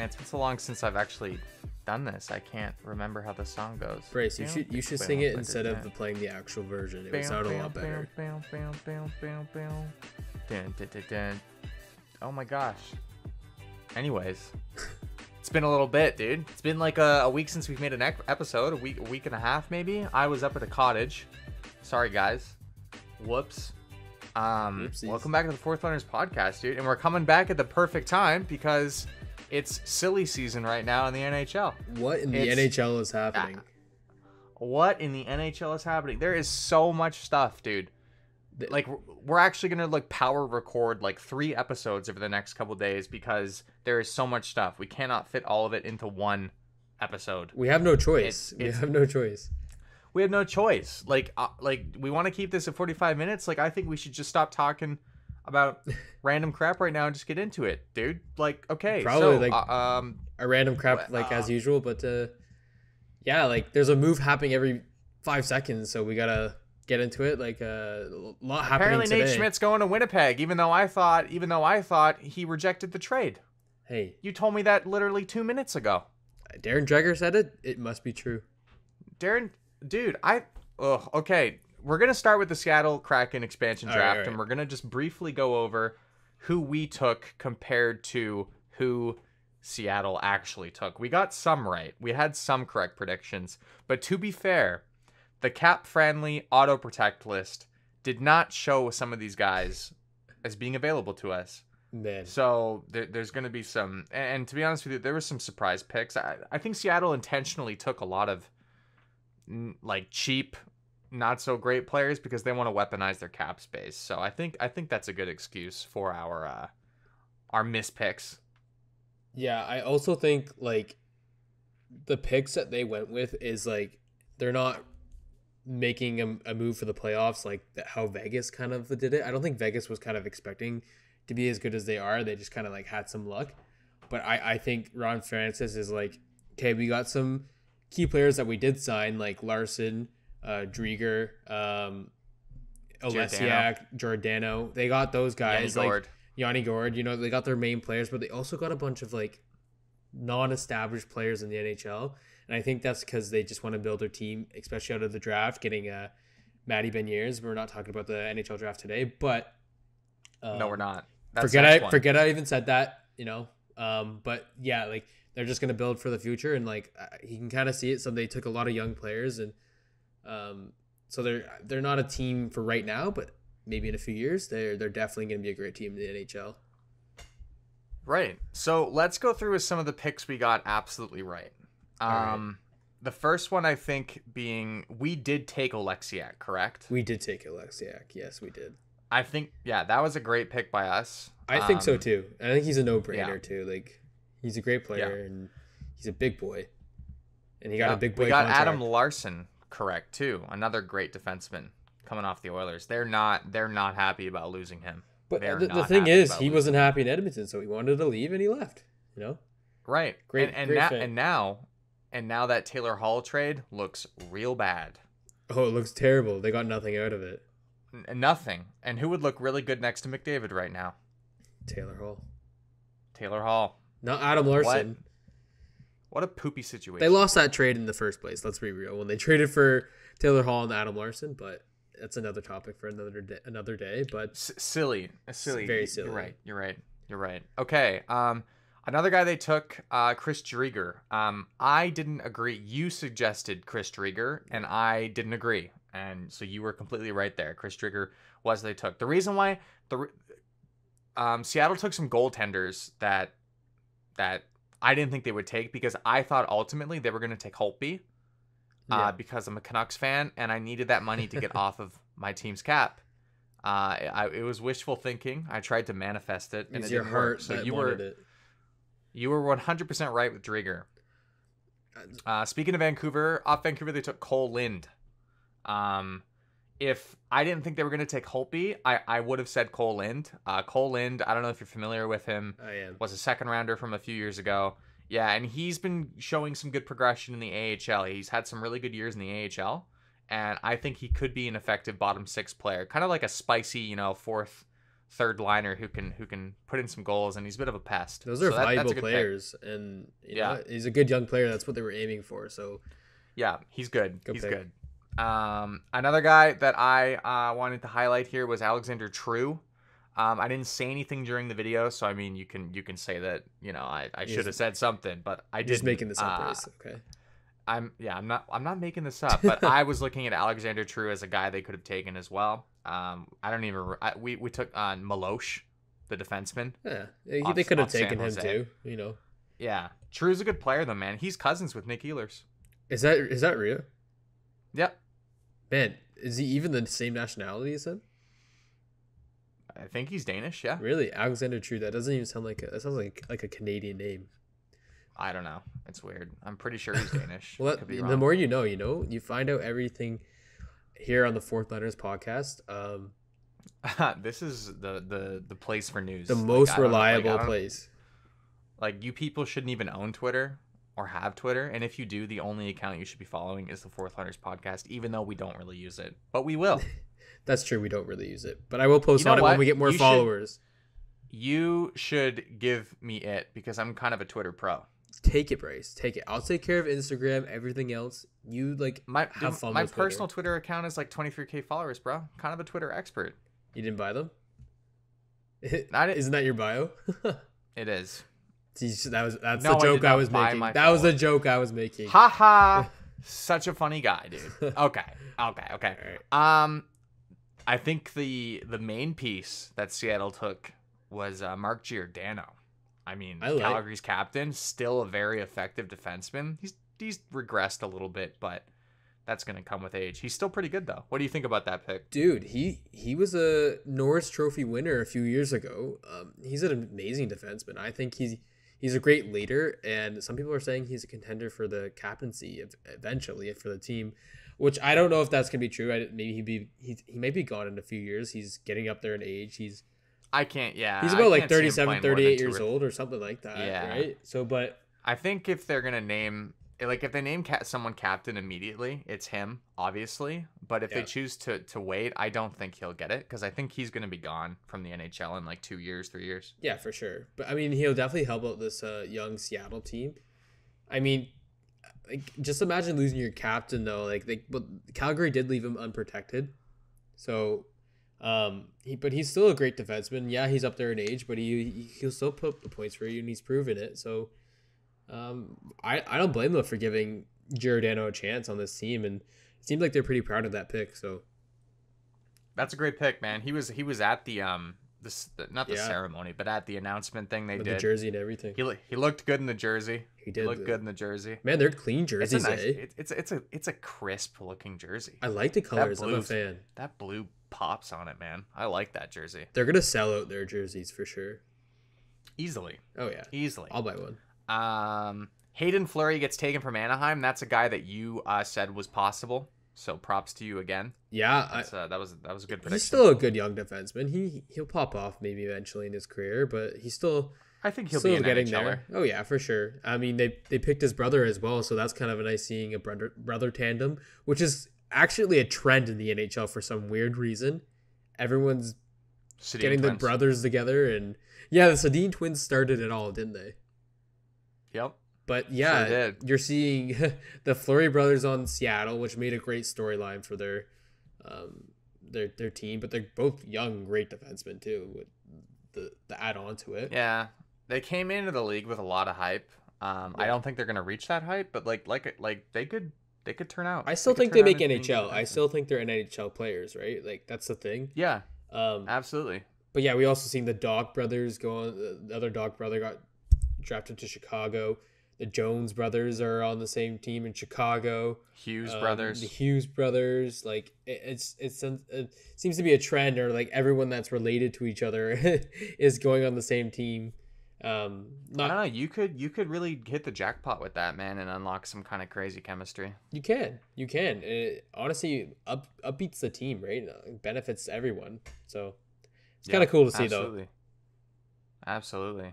Man, it's been so long since I've actually done this. I can't remember how the song goes. Brace, you should you should sing it instead of the playing the actual version. It would sound a lot better. Oh my gosh. Anyways, it's been a little bit, dude. It's been like a, a week since we've made an episode, a week, a week and a half maybe. I was up at a cottage. Sorry, guys. Whoops. Um, Whoopsies. welcome back to the Fourth Runners podcast, dude. And we're coming back at the perfect time because it's silly season right now in the NHL. What in the It's- NHL is happening? What in the NHL is happening? There is so much stuff, dude. Like we're- we're actually gonna like power record like three episodes over the next couple days because there is so much stuff. We cannot fit all of it into one episode. We have no choice. It's- we it's- have no choice. We have no choice. Like uh, like we want to keep this at 45 minutes. Like I think we should just stop talking about random crap right now and just get into it, dude. Like okay, Probably, so, like- uh, um A random crap like as uh, usual, but uh, yeah, like there's a move happening every five seconds, so we gotta get into it. Like uh, a lot happening apparently today. Nate Schmidt's going to Winnipeg, even though I thought even though I thought he rejected the trade. Hey, You told me that literally two minutes ago. Darren Dreger said it. It must be true. Darren, dude, I. Ugh, okay. We're going to start with the Seattle Kraken expansion right, draft, all right. and we're going to just briefly go over who we took compared to who Seattle actually took. We got some right. We had some correct predictions. But to be fair, the cap friendly auto protect list did not show some of these guys as being available to us. Man, So there, there's going to be some, and to be honest with you, there was some surprise picks. I, I think Seattle intentionally took a lot of like cheap, not so great players because they want to weaponize their cap space. So I think I think that's a good excuse for our uh, our mispicks. yeah, I also think like the picks that they went with is like they're not making a, a move for the playoffs like how Vegas kind of did it. I don't think Vegas was kind of expecting to be as good as they are. They just kind of like had some luck. But I, I think Ron Francis is like, okay, we got some key players that we did sign, like Larsson, uh, Driedger, um, Oleksiak, Giordano. They got those guys. Yanni like. Yanni Gourde, you know, they got their main players, but they also got a bunch of like non-established players in the NHL, and I think that's because they just want to build their team, especially out of the draft, getting uh, Matty Beniers. We're not talking about the NHL draft today, but um, no, we're not. That's forget I one. forget I even said that, you know. Um, but yeah, like they're just gonna build for the future, and like uh, you can kind of see it. So they took a lot of young players, and um, so they're they're not a team for right now, but maybe in a few years, they're they're definitely gonna be a great team in the NHL. Right. So let's go through with some of the picks we got absolutely right. Um, right. the first one I think being we did take Oleksiak, correct? We did take Oleksiak. Yes, we did. I think yeah, that was a great pick by us. I think so Um, too. I think he's a no-brainer yeah. too. Like he's a great player and he's a big boy, and he got yeah, a big boy. we got contract. Adam Larsson, correct too. Another great defenseman coming off the Oilers. They're not they're not happy about losing him. But uh, the, the thing is, he wasn't happy in Edmonton, so he wanted to leave and he left. You know. Right. Great- And, and great now and now and now that Taylor Hall trade looks real bad. Oh, it looks terrible. They got nothing out of it. N- nothing. And who would look really good next to McDavid right now? Taylor Hall, Taylor Hall. not Adam Larsson. What a poopy situation. They lost that trade in the first place. Let's be real. When they traded for Taylor Hall and Adam Larsson, but that's another topic for another day, another day. But S- silly, silly. very You're silly. right. You're right. You're right. Okay. Um, another guy they took, uh, Chris Driedger. Um, I didn't agree. You suggested Chris Driedger, and I didn't agree. And so you were completely right there. Chris Driedger was they took. The reason why the um, Seattle took some goaltenders that that I didn't think they would take because I thought ultimately they were going to take Holtby yeah, uh, because I'm a Canucks fan and I needed that money to get off of my team's cap. Uh, I, it was wishful thinking. I tried to manifest it, and it your didn't work. So you were it. you were 100% right with Driedger. Uh, speaking of Vancouver, off Vancouver they took Cole Lind. Um, if I didn't think they were going to take Holtby, I, I would have said Cole Lind. Uh, Cole Lind, I don't know if you're familiar with him I am. was a second rounder from a few years ago. Yeah, and he's been showing some good progression in the AHL. He's had some really good years in the AHL, and I think he could be an effective bottom six player, kind of like a spicy, you know, fourth third liner who can who can put in some goals, and he's a bit of a pest. Those are So that- valuable pick. players, and you Yeah. know, he's a good young player. That's what they were aiming for. So Yeah, he's good. Good he's pick. good. Um, another guy that I uh, wanted to highlight here was Alexander True. Um, I didn't say anything during the video, so I mean, you can you can say that you know I, I should have said something, but I just making this up, uh, Okay. I'm yeah, I'm not I'm not making this up, but I was looking at Alexander True as a guy they could have taken as well. Um, I don't even I, we we took on Malosh, the defenseman. Yeah, they, off- they could have taken him too. You know, Yeah, True's a good player though, man. He's cousins with Nick Ehlers. is that is that real? Yep, Man, is he even the same nationality as him? I think he's Danish. Yeah, Really, Alexander True? That doesn't even sound like a, that sounds like like a Canadian name. I don't know. It's weird. I'm pretty sure he's Danish. Well, be the more you know, you know, you find out everything here on the Fourth Letters podcast. Um, this is the the the place for news. the most like, reliable don't- place. Like you people shouldn't even own Twitter or have Twitter, and if you do, the only account you should be following is the Fourth Letters podcast. Even though we don't really use it, but we will. That's true. We don't really use it, but I will post You know on it when we get more You should- followers. you should give me it because I'm kind of a Twitter pro. Take it, Bryce. Take it. I'll take care of Instagram. Everything else, you like My have fun. my with Twitter. personal Twitter account is like 23k followers, bro. Kind of a Twitter expert. You didn't buy them. Isn't that your bio? It is. That was that's No, the joke I, not was making. That was the joke I was making. Ha ha. Such a funny guy, dude. Okay. Okay. Okay. Alright. Um, I think the the main piece that Seattle took was uh, Mark Giordano. I mean, I like- Calgary's captain, still a very effective defenseman. He's he's regressed a little bit, but that's gonna come with age. He's still pretty good though. What do you think about that pick? Dude, he he was a Norris Trophy winner a few years ago. Um, he's an amazing defenseman. I think he's he's a great leader, and some people are saying he's a contender for the captaincy eventually for the team, which I don't know if that's gonna be true. I, maybe he be he, he may be gone in a few years. He's getting up there in age. He's I can't. Yeah, he's I about like see him 37, playing more than 38 years or- old or something like that. Yeah. Right. So, but I think if they're gonna name like if they name someone captain immediately, it's him, obviously. But if Yeah. they choose to to wait, I don't think he'll get it because I think he's gonna be gone from the NHL in like two years, three years. Yeah, for sure. But I mean, he'll definitely help out this uh, young Seattle team. I mean, like just imagine losing your captain though. Like, they, but Calgary did leave him unprotected, so um, he but he's still a great defenseman. Yeah, he's up there in age, but he he- he'll still put the points for you, and he's proven it. So, um, I I don't blame them for giving Giordano a chance on this team, and it seems like they're pretty proud of that pick. So That's a great pick, man. He was he was at the um this not the Yeah. ceremony, but at the announcement thing they with did. the jersey and everything, he he looked good in the jersey. he He did looked the- good in the jersey. Man, they're clean jerseys. It's a nice. eh? It, it's it's a it's a crisp looking jersey. I like the colors. I'm a fan. That blue pops on it, man. I like that jersey They're gonna sell out their jerseys for sure. easily, Oh yeah, easily. I'll buy one. Um, Haydn Fleury gets taken from Anaheim. That's a guy that you uh, said was possible. So props to you again. Yeah, I, uh, that was that was a good prediction. he's still a good young defenseman. He he'll pop off maybe eventually in his career, but he's still I think he'll still be getting NHLer. there. Oh yeah, for sure. I mean they they picked his brother as well, so that's kind of a nice seeing a brother brother tandem, which is actually a trend in the NHL for some weird reason. Everyone's getting the brothers together, and yeah, the Sedin twins started it all, didn't they? Yep. But yeah, did. you're seeing the Fleury brothers on Seattle, which made a great storyline for their um their their team. But they're both young, great defensemen too. With the the add on to it, Yeah, they came into the league with a lot of hype. Um, I don't think they're gonna reach that hype, but like like like they could they could turn out. I still could think they make into being good NHL. I still think they're NHL players, right? Like that's the thing. yeah, Um, absolutely. but yeah, we also seen the Dach brothers go on. The other Dach brother got drafted to Chicago. The Jones brothers are on the same team in Chicago. Hughes Um, brothers. the Hughes brothers. Like it, it's it's it seems to be a trend, or like everyone that's related to each other is going on the same team. Um, I don't know. You could you could really hit the jackpot with that man and unlock some kind of crazy chemistry. you can you can. It honestly up upbeats the team, right? It benefits everyone. So it's kind of cool to see, though. absolutely.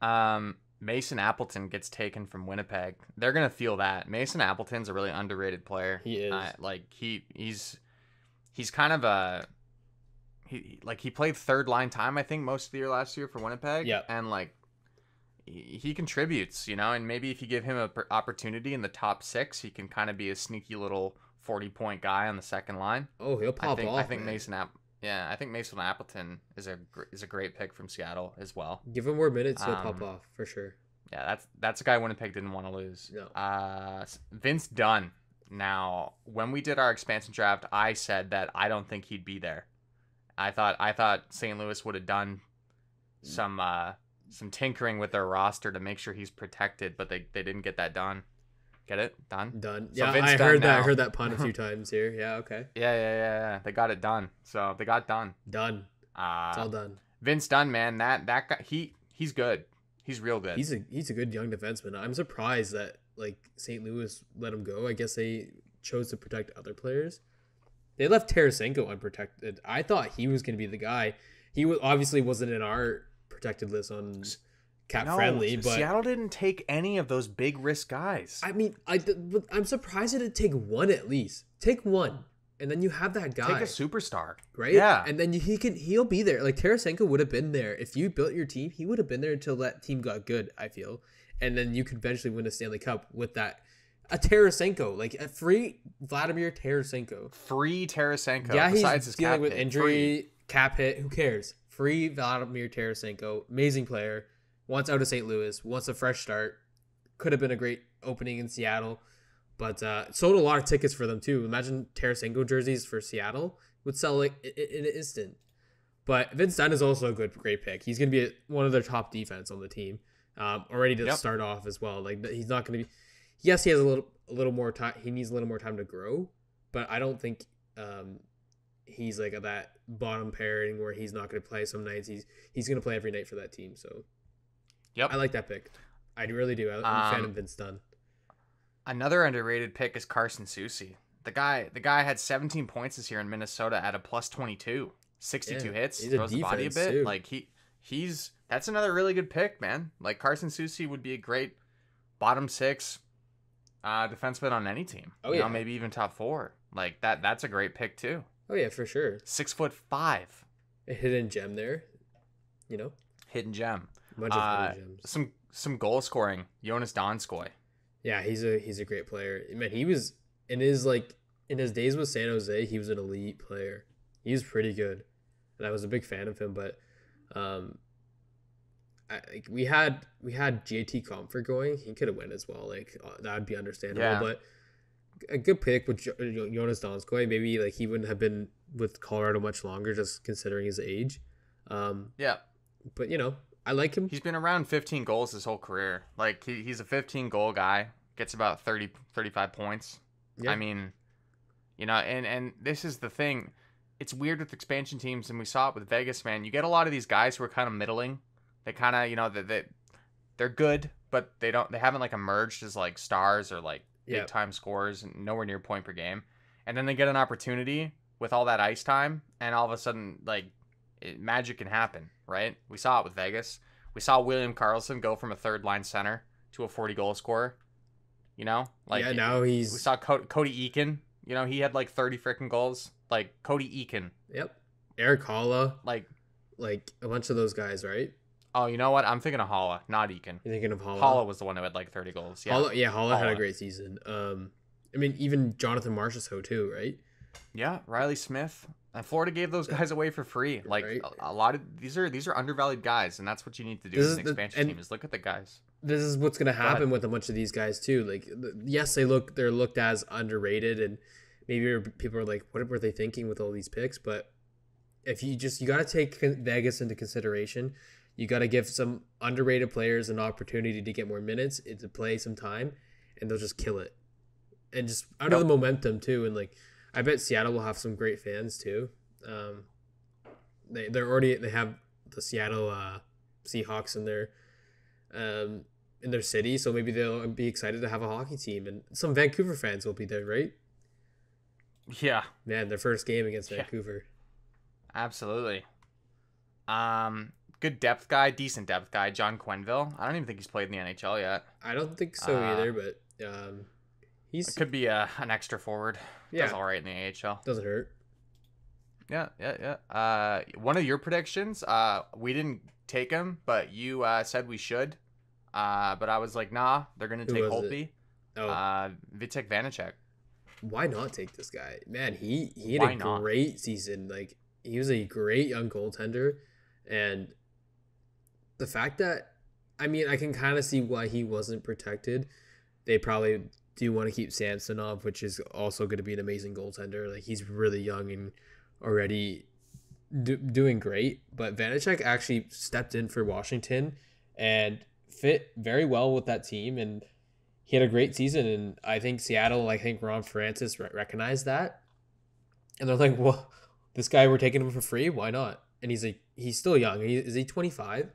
Um, Mason Appleton gets taken from Winnipeg. They're gonna feel that. Mason Appleton's a really underrated player. He is. Uh, like he he's he's kind of a he like he played third line time I think most of the year last year for Winnipeg. Yeah. and like he, he contributes, you know, and maybe if you give him an opportunity in the top six, he can kind of be a sneaky little forty point guy on the second line. Oh, he'll I pop think off. I think man. Mason App. Yeah, I think Mason Appleton is a gr- is a great pick from Seattle as well. Give him more minutes, he'll pop Um, off for sure. Yeah, that's that's a guy Winnipeg didn't want to lose. No. Uh, Vince Dunn. Now, when we did our expansion draft, I said that I don't think he'd be there. I thought I thought St. Louis would have done some uh, some tinkering with their roster to make sure he's protected, but they, they didn't get that done. Get it done? Done. So yeah, Vince I heard that. I heard that pun a few times here. Yeah, okay. Yeah, yeah, yeah, yeah. They got it done. So they got done. Done. Uh, It's all done. Vince Dunn, man, that that guy, he he's good. He's real good. He's a he's a good young defenseman. I'm surprised that like St. Louis let him go. I guess they chose to protect other players. They left Tarasenko unprotected. I thought he was going to be the guy. He was obviously wasn't in our protected list on cap No, friendly, but Seattle didn't take any of those big risk guys. I mean, I I'm surprised it did take one at least. Take one, and then you have that guy. Take a superstar. right? Yeah. And then he can he'll be there. Like Tarasenko would have been there if you built your team. He would have been there until that team got good. I feel, and then you could eventually win a Stanley Cup with that. A Tarasenko, like a free Vladimir Tarasenko. Free Tarasenko. yeah, he's besides his dealing cap with hit. injury, Free. cap hit. Who cares? Free Vladimir Tarasenko, amazing player. Wants out of St. Louis. Wants a fresh start. Could have been a great opening in Seattle, but uh, sold a lot of tickets for them too. Imagine Tarasenko jerseys for Seattle would sell like in an instant. But Vince Dunn is also a good, great pick. He's going to be one of their top defense on the team, um, already to Yep. start off as well. Like he's not going to be. Yes, he has a little, a little more time. He needs a little more time to grow, but I don't think um, he's like that bottom pairing where he's not going to play some nights. He's he's going to play every night for that team. So Yep. I like that pick. I really do. I'm a fan Um, of Vince Dunn. Another underrated pick is Carson Soucy. The guy, the guy had 17 points this year in Minnesota at a plus 22, 62 Yeah, hits, he's a throws the body a defense, bit. too. Like he, he's that's another really good pick, man. Like Carson Soucy would be a great bottom six uh, defenseman on any team. Oh, you know, yeah. maybe even top four. Like that. That's a great pick too. Oh yeah, for sure. Six foot five, A hidden gem there. You know, hidden gem. Bunch of Uh, gems. some some goal scoring. Joonas Donskoi. Yeah, he's a he's a great player. Man, he was in his like in his days with San Jose, he was an elite player. He was pretty good, and I was a big fan of him. But, um, I, like we had we had JT Compher going. He could have went as well. Like uh, that would be understandable. Yeah. But a good pick with Jo- Joonas Donskoi. Maybe like he wouldn't have been with Colorado much longer, just considering his age. Um, Yeah, but you know, I like him. He's been around 15 goals his whole career. Like he, he's a 15 goal guy, gets about 30 35 points. Yeah. I mean, you know, and and this is the thing. It's weird with expansion teams and we saw it with Vegas, man. You get a lot of these guys who are kind of middling. They kind of, you know, that they, they're good, but they don't they haven't like emerged as like stars or like big time scores, and nowhere near point per game. And then they get an opportunity with all that ice time and all of a sudden like it, magic can happen, right? We saw it with Vegas. We saw William Karlsson go from a third line center to a 40 goal scorer. You know, like yeah, now he's we saw Co- Cody Eakin. You know, he had like 30 freaking goals. Like Cody Eakin. yep. Erik Haula, Like, like a bunch of those guys, right? oh, you know what? I'm thinking of Haula, not Eakin. You're thinking of Haula. Haula was the one who had like 30 goals. Yeah. Haula, yeah, Haula had a great season. Um, I mean, even Jonathan Marchessault too, right? Yeah, Reilly Smith. And Florida gave those guys away for free. Like Right. a, a lot of these are these are undervalued guys, and that's what you need to do This as an the- expansion and- team is look at the guys. This is what's gonna ahead. happen with a bunch of these guys too. Like, yes, they look they're looked as underrated, and maybe people are like, what were they thinking with all these picks? But if you just you got to take Vegas into consideration. You got to give some underrated players an opportunity to get more minutes, to play some time, and they'll just kill it. And just out of the momentum too, and like I bet Seattle will have some great fans too. Um, they they're already they have the Seattle uh, Seahawks in their um, in their city, so maybe they'll be excited to have a hockey team, and some Vancouver fans will be there, right? Yeah, Man, their first game against Yeah. Vancouver. absolutely. Um, good depth guy, decent depth guy, John Quenneville. I don't even think he's played in the NHL yet. I don't think so Uh, either, but um, he's It could be a, an extra forward. Yeah Does all right in the AHL. doesn't hurt. Yeah, yeah, yeah. Uh, one of your predictions, uh, we didn't take him, but you uh, said we should. Uh, but I was like, nah, they're gonna Who take was? Holtby. Oh, Uh, Vitek Vanecek. why not take this guy? Man, he he had Why a not? great season. Like he was a great young goaltender, and the fact that I mean, I can kind of see why he wasn't protected. They probably do you want to keep Samsonov, which is also going to be an amazing goaltender. Like he's really young and already do, doing great. But Vanecek actually stepped in for Washington and fit very well with that team, and he had a great season. And I think Seattle, I think Ron Francis re- recognized that, and they're like, "Well, this guy we're taking him for free. Why not?" And he's like, he's still young. He, is he twenty five?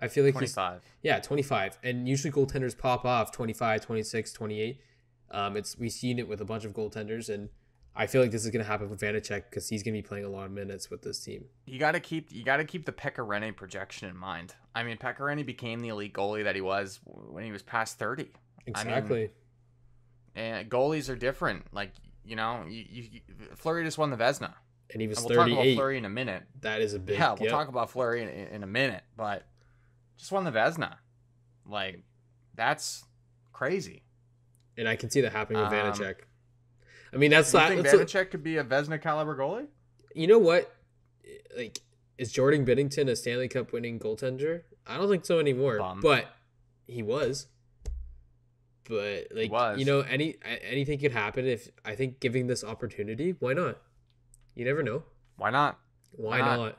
I feel like he's 25. yeah, 25. And usually goaltenders pop off 25, 26, 28. Um, it's we've seen it with a bunch of goaltenders, and I feel like this is gonna happen with Vanecek because he's gonna be playing a lot of minutes with this team. You gotta keep you gotta keep the Pekka Rinne projection in mind. I mean, Pekka Rinne became the elite goalie that he was when he was past 30. I mean, Exactly. And goalies are different. Like you know, you, you, Fleury just won the Vezina. and he was And we'll talk about 38. Fleury in a minute. That is a big. yeah, we'll yep. talk about Fleury in, in a minute, but just won the Vezina. Like that's crazy. And I can see that happening with Um, Vanecek. I mean, that's you not. think That's Vanecek could be a Vezina caliber goalie? you know what? Like, is Jordan Binnington a Stanley Cup winning goaltender? I don't think so anymore. Bum. But he was. But like was. you know, any anything could happen if I think giving this opportunity, why not? You never know. Why not? Why, Why not? not?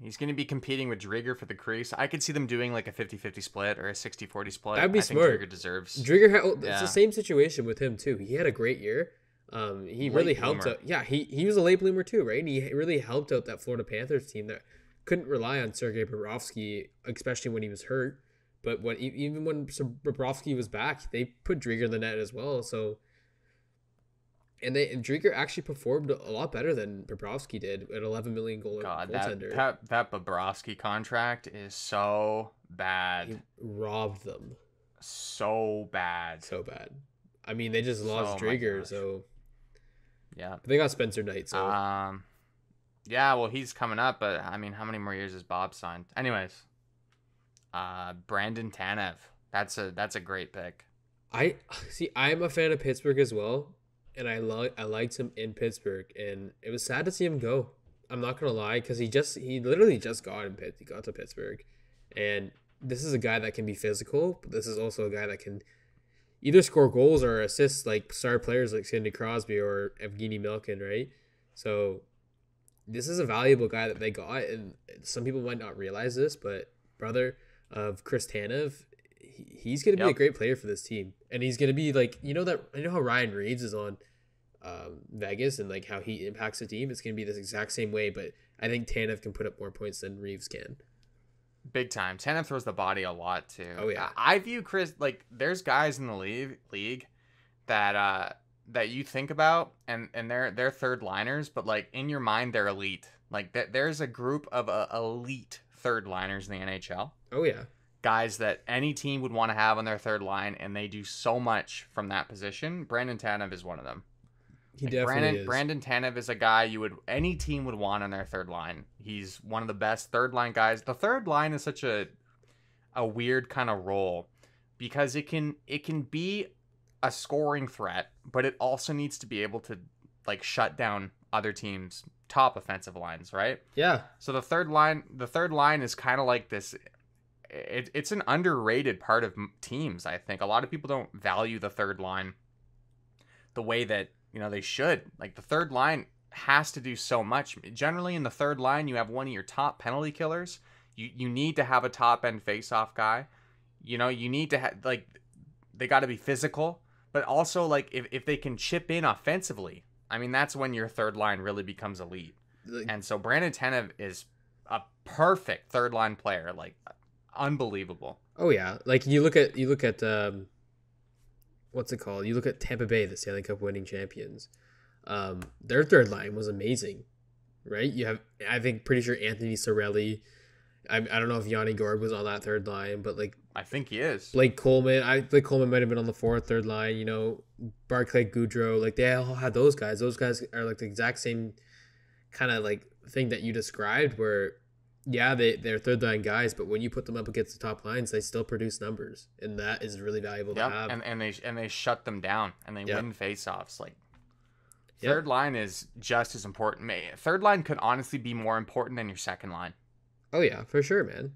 He's going to be competing with Driedger for the crease. I could see them doing like a 50-50 split or a 60-40 split. That'd be I smart. Driedger deserves. Driedger had, it's the same situation with him too. He had a great year. Um, he Late really helped bloomer. out. Yeah, he he was a late bloomer too, right? And he really helped out that Florida Panthers team that couldn't rely on Sergei Bobrovsky, especially when he was hurt. But when even when Bobrovsky was back, they put Driedger in the net as well. So, and they and Driedger actually performed a lot better than Bobrovsky did at 11 million goal God, that, goaltender. that that Bobrovsky contract is so bad. he robbed them so bad. so bad. I mean, they just lost my Driedger, so Yeah. they got Spencer Knight. So Um Yeah, well he's coming up, but I mean how many more years is Bob signed? Anyways. Uh Brandon Tanev. That's a that's a great pick. I see. I'm a fan of Pittsburgh as well, and I like I liked him in Pittsburgh, and it was sad to see him go. I'm not gonna lie, because he just he literally just got in Pitt. He got to Pittsburgh, and this is a guy that can be physical, but this is also a guy that can either score goals or assists like star players like Sidney Crosby or Evgeni Malkin, right? So this is a valuable guy that they got, and some people might not realize this, but brother of Chris Tanev, he's gonna be a great player for this team, and he's gonna be like you know that you know how Ryan Reaves is on um, Vegas and like how he impacts the team. It's gonna be this exact same way, but I think Tanev can put up more points than Reaves can. Big time. Tanev throws the body a lot too. Oh, yeah. I I view Chris like there's guys in the league league that uh that you think about and and they're they're third liners, but like in your mind they're elite. Like that there's a group of uh, elite third liners in the NHL. Oh yeah, Guys that any team would want to have on their third line, and they do so much from that position. Brandon Tanev is one of them. He Like, definitely Brandon is. Brandon Tanev is a guy you would any team would want on their third line. He's one of the best third line guys. The third line is such a a weird kind of role because it can it can be a scoring threat, but it also needs to be able to like shut down other teams' top offensive lines, right? yeah, So the third line, the third line is kind of like this. It, it's an underrated part of teams. I think a lot of people don't value the third line the way that you know they should. Like the third line has to do so much. Generally, in the third line, you have one of your top penalty killers. You you need to have a top end faceoff guy. You know, you need to have like they got to be physical, but also like if if they can chip in offensively. I mean, that's when your third line really becomes elite. Like, And so Brandon Tanev is a perfect third line player, like unbelievable. oh yeah. Like you look at you look at um, what's it called? You look at Tampa Bay, the Stanley Cup winning champions. Um, their third line was amazing, right? You have I think pretty sure Anthony Cirelli. I, I don't know if Yanni Gourde was on that third line, but like I think he is. Blake Coleman. I Blake Coleman might have been on the fourth, third line. You know, Barclay Goodrow. Like they all had those guys. Those guys are like the exact same kind of like thing that you described, where yeah, they they're third line guys, but when you put them up against the top lines, they still produce numbers, and that is really valuable Yep. to have. And and they and they shut them down and they Yep. win faceoffs. Like Yep. third line is just as important. Third line could honestly be more important than your second line. oh yeah, for sure, man,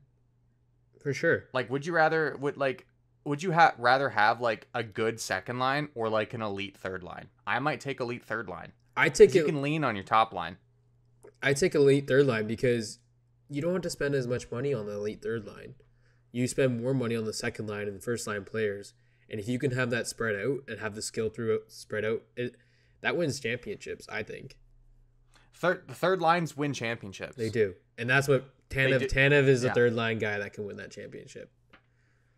for sure. Like, would you rather would like would you ha- rather have like a good second line or like an elite third line? I might take elite third line. I take 'Cause You can lean on your top line. I take elite third line because you don't have to spend as much money on the elite third line. You spend more money on the second line and the first line players, and if you can have that spread out and have the skill through spread out, it that wins championships. I think Third the third lines win championships. they do, and that's what Tanev. Tanev is the yeah. third line guy that can win that championship.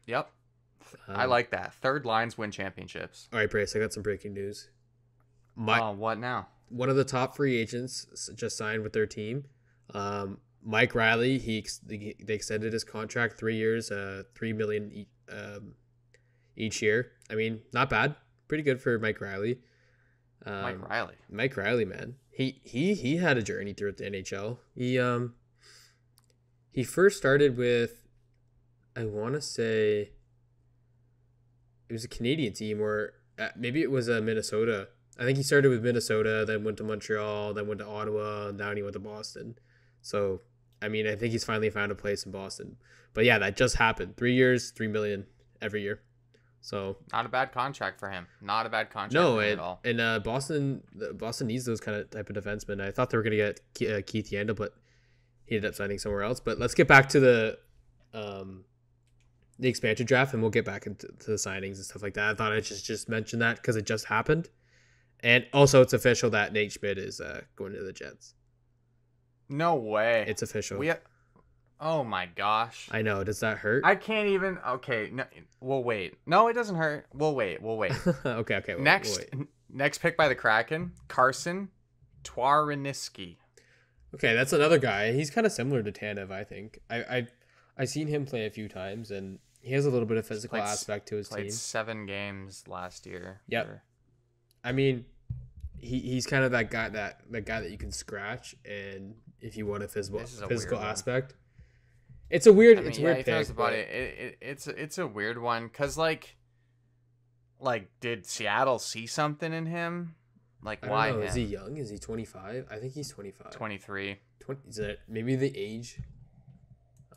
Yep. I Um, like that. Third lines win championships. All right, Brace. I got some breaking news. My oh, what now? one of the top free agents just signed with their team. Um, Mike Reilly, he they extended his contract three years, uh, three million e- um, each year. I mean, not bad, pretty good for Mike Reilly. Um, Mike Reilly. Mike Reilly, man, he he he had a journey through the NHL. He um he first started with, I want to say, it was a Canadian team or uh, maybe it was a Minnesota. I think he started with Minnesota, then went to Montreal, then went to Ottawa, and now he went to Boston. So I mean, I think he's finally found a place in Boston. But yeah, that just happened. Three years, three million every year. So Not a bad contract for him. Not a bad contract no, and, at all. and uh, Boston, Boston needs those kind of type of defensemen. I thought they were gonna get Ke- uh, Keith Yandle, but he ended up signing somewhere else. But let's get back to the um, the expansion draft, and we'll get back into to the signings and stuff like that. I thought I just just mention that because it just happened, and also it's official that Nate Schmidt is uh, going to the Jets. No way. It's official. we. Oh my gosh. I know. Does that hurt? I can't even. Okay, no, we'll wait. No, it doesn't hurt. We'll wait. We'll wait. okay. Okay. we'll- next, we'll n- next pick by the Kraken, Carsen Twarynski. Okay, that's another guy. He's kind of similar to Tanev, I think. I I I seen him play a few times, and he has a little bit of physical played aspect to his Played team. seven games last year. Yeah. for- I mean, he he's kind of that guy that that guy that you can scratch, and if you want a physical a physical weird one. aspect, it's a weird I mean, it's a yeah, weird pick. body. but- It, it, it's it's a weird one because like, like did Seattle see something in him? Like why know. Is he young? Is he twenty five? I think he's twenty five. Twenty three. 20, is it maybe the age?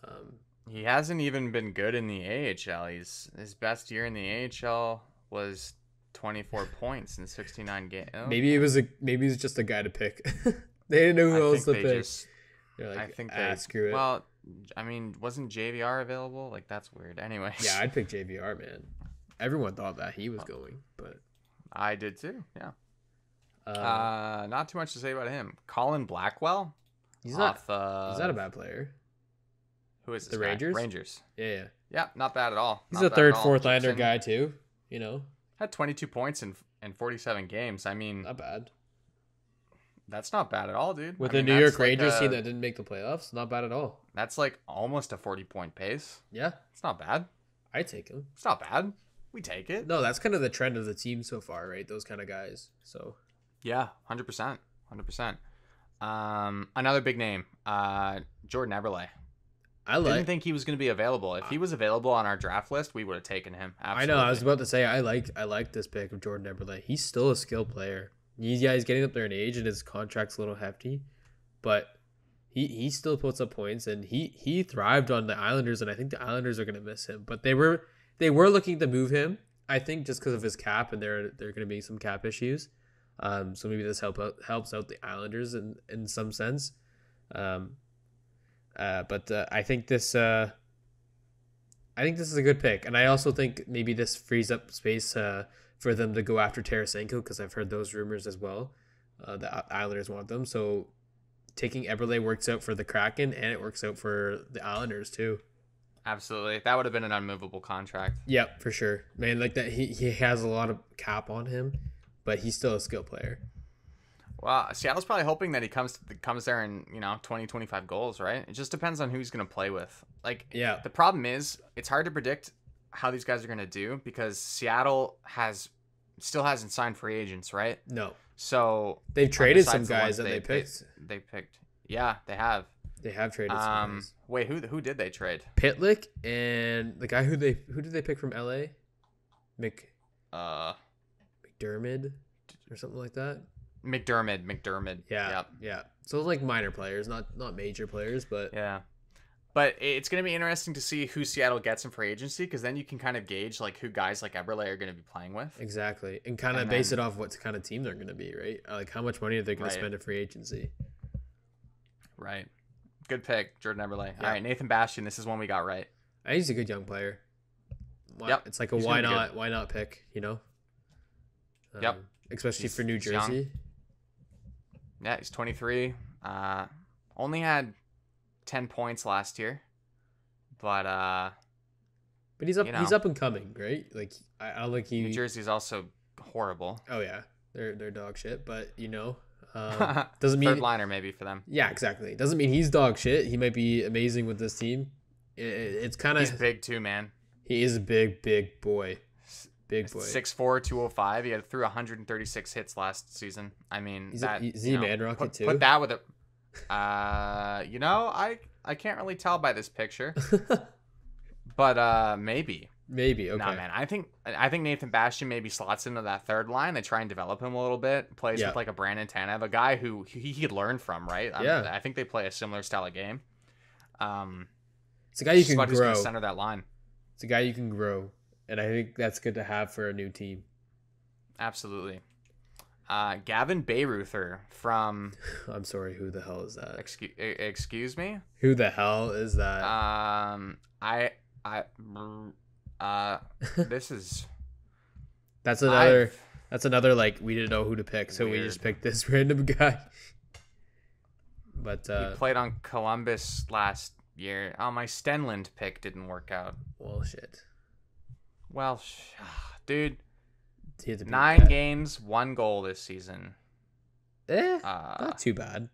Um, He hasn't even been good in the AHL. He's his best year in the AHL was 24 points in 69 games. maybe it was a maybe it was just a guy to pick. they didn't know who I else to pick. just. They're like, I think ah, they. screw it. Well, I mean, wasn't JVR available? Like that's weird. Anyway. yeah, I'd pick JVR, man. Everyone thought that he was going, but I did too. Yeah. uh, Uh, not too much to say about him. Colin Blackwell. he's not. off, uh, He's not a bad player. Who is this the guy? Rangers? Rangers. Yeah, yeah. Yeah, not bad at all. He's Not a third, fourth liner guy too. You know, Had 22 points in in 47 games. I mean, not bad. That's not bad at all, dude. With I the mean, New York like Rangers a- team that didn't make the playoffs, not bad at all. That's like almost a 40 point pace. Yeah, It's not bad. I take him. It's not bad. We take it. No, that's kind of the trend of the team so far, right? Those kind of guys. So Yeah, 100%. 100%. Um, another big name, uh, Jordan Eberle. I Didn't think he was going to be available. If he was available on our draft list, we would have taken him. I know. I was about to say I like. I like this pick of Jordan Eberle. He's still a skilled player. Yeah, he's getting up there in age, and his contract's a little hefty, but he he still puts up points, and he he thrived on the Islanders, and I think the Islanders are gonna miss him. But they were they were looking to move him. I think just because of his cap, and there there are gonna be some cap issues. Um, so maybe this help out, helps out the Islanders in in some sense. Um, uh, but uh, I think this uh, I think this is a good pick, and I also think maybe this frees up space uh, for them to go after Tarasenko because I've heard those rumors as well. Uh, the Islanders want them, so taking Eberle works out for the Kraken, and it works out for the Islanders too. Absolutely. That would have been an unmovable contract. Yep, for sure, man. Like that, he he has a lot of cap on him, but he's still a skill player. Well, Seattle's probably hoping that he comes comes there and, you know, 20, 25 goals, right? It just depends on who he's going to play with. Like, Yeah, the problem is it's hard to predict how these guys are going to do because Seattle has still hasn't signed free agents, right? no, So They've traded some besides the guys that they, picked. They, they picked. Yeah, they have. They have traded some Um, guys. wait, who who did they trade? Pitlick and the guy who they who did they pick from LA? Mc Uh, McDermott or something like that. MacDermid, MacDermid. Yeah, Yep. yeah. So like minor players, not not major players, but Yeah. But it's going to be interesting to see who Seattle gets in free agency because then you can kind of gauge like who guys like Eberle are going to be playing with. exactly, and kind of base then- it off what kind of team they're going to be, right? Uh, Like how much money are they going Right. to spend in free agency? Right. Good pick, Jordan Eberle. Yeah. All right, Nathan Bastian. This is one we got right. I he's a good young player. Why, Yep, It's like a he's why not why not pick, you know? Yep. Um, Especially He's- for New. Jersey. Yeah, he's 23. Uh, only had 10 points last year, but uh, But he's up You he's up and coming, right? Like I, I don't he New Jersey's also horrible. Oh yeah. They're they're dog shit, but you know, um, doesn't mean Third liner maybe for them. Yeah, exactly. Doesn't mean he's dog shit. He might be amazing with this team. I- I- it's kind He's of big too, man. he is a big big boy. Big boy. 6'4", 205. He had through 136 hits last season. I mean, He's a- that is he you a know, man rocket put, too? Put that with a, uh, you know, I I can't really tell by this picture, but uh, maybe. Maybe okay. Nah, man. I think I think Nathan Bastian maybe slots into that third line. They try and develop him a little bit. Plays Yeah. with like a Brandon Tanev, a guy who he he could learn from, right? I'm- Yeah. I think they play a similar style of game. Um, It's a guy you can grow. center that line. It's a guy you can grow, and I think that's good to have for a new team. Absolutely. Uh, Gavin Bayreuther from I'm sorry, who the hell is that? excuse excuse me. Who the hell is that? Um, I I uh this is that's another. I've- That's another like we didn't know who to pick, so we just picked this random guy. But he uh, played on Columbus last year. Oh, my Stenlund pick didn't work out. well, shit. Well, sh- dude, He had to nine that. games, one goal this season. Eh, Uh, not too bad.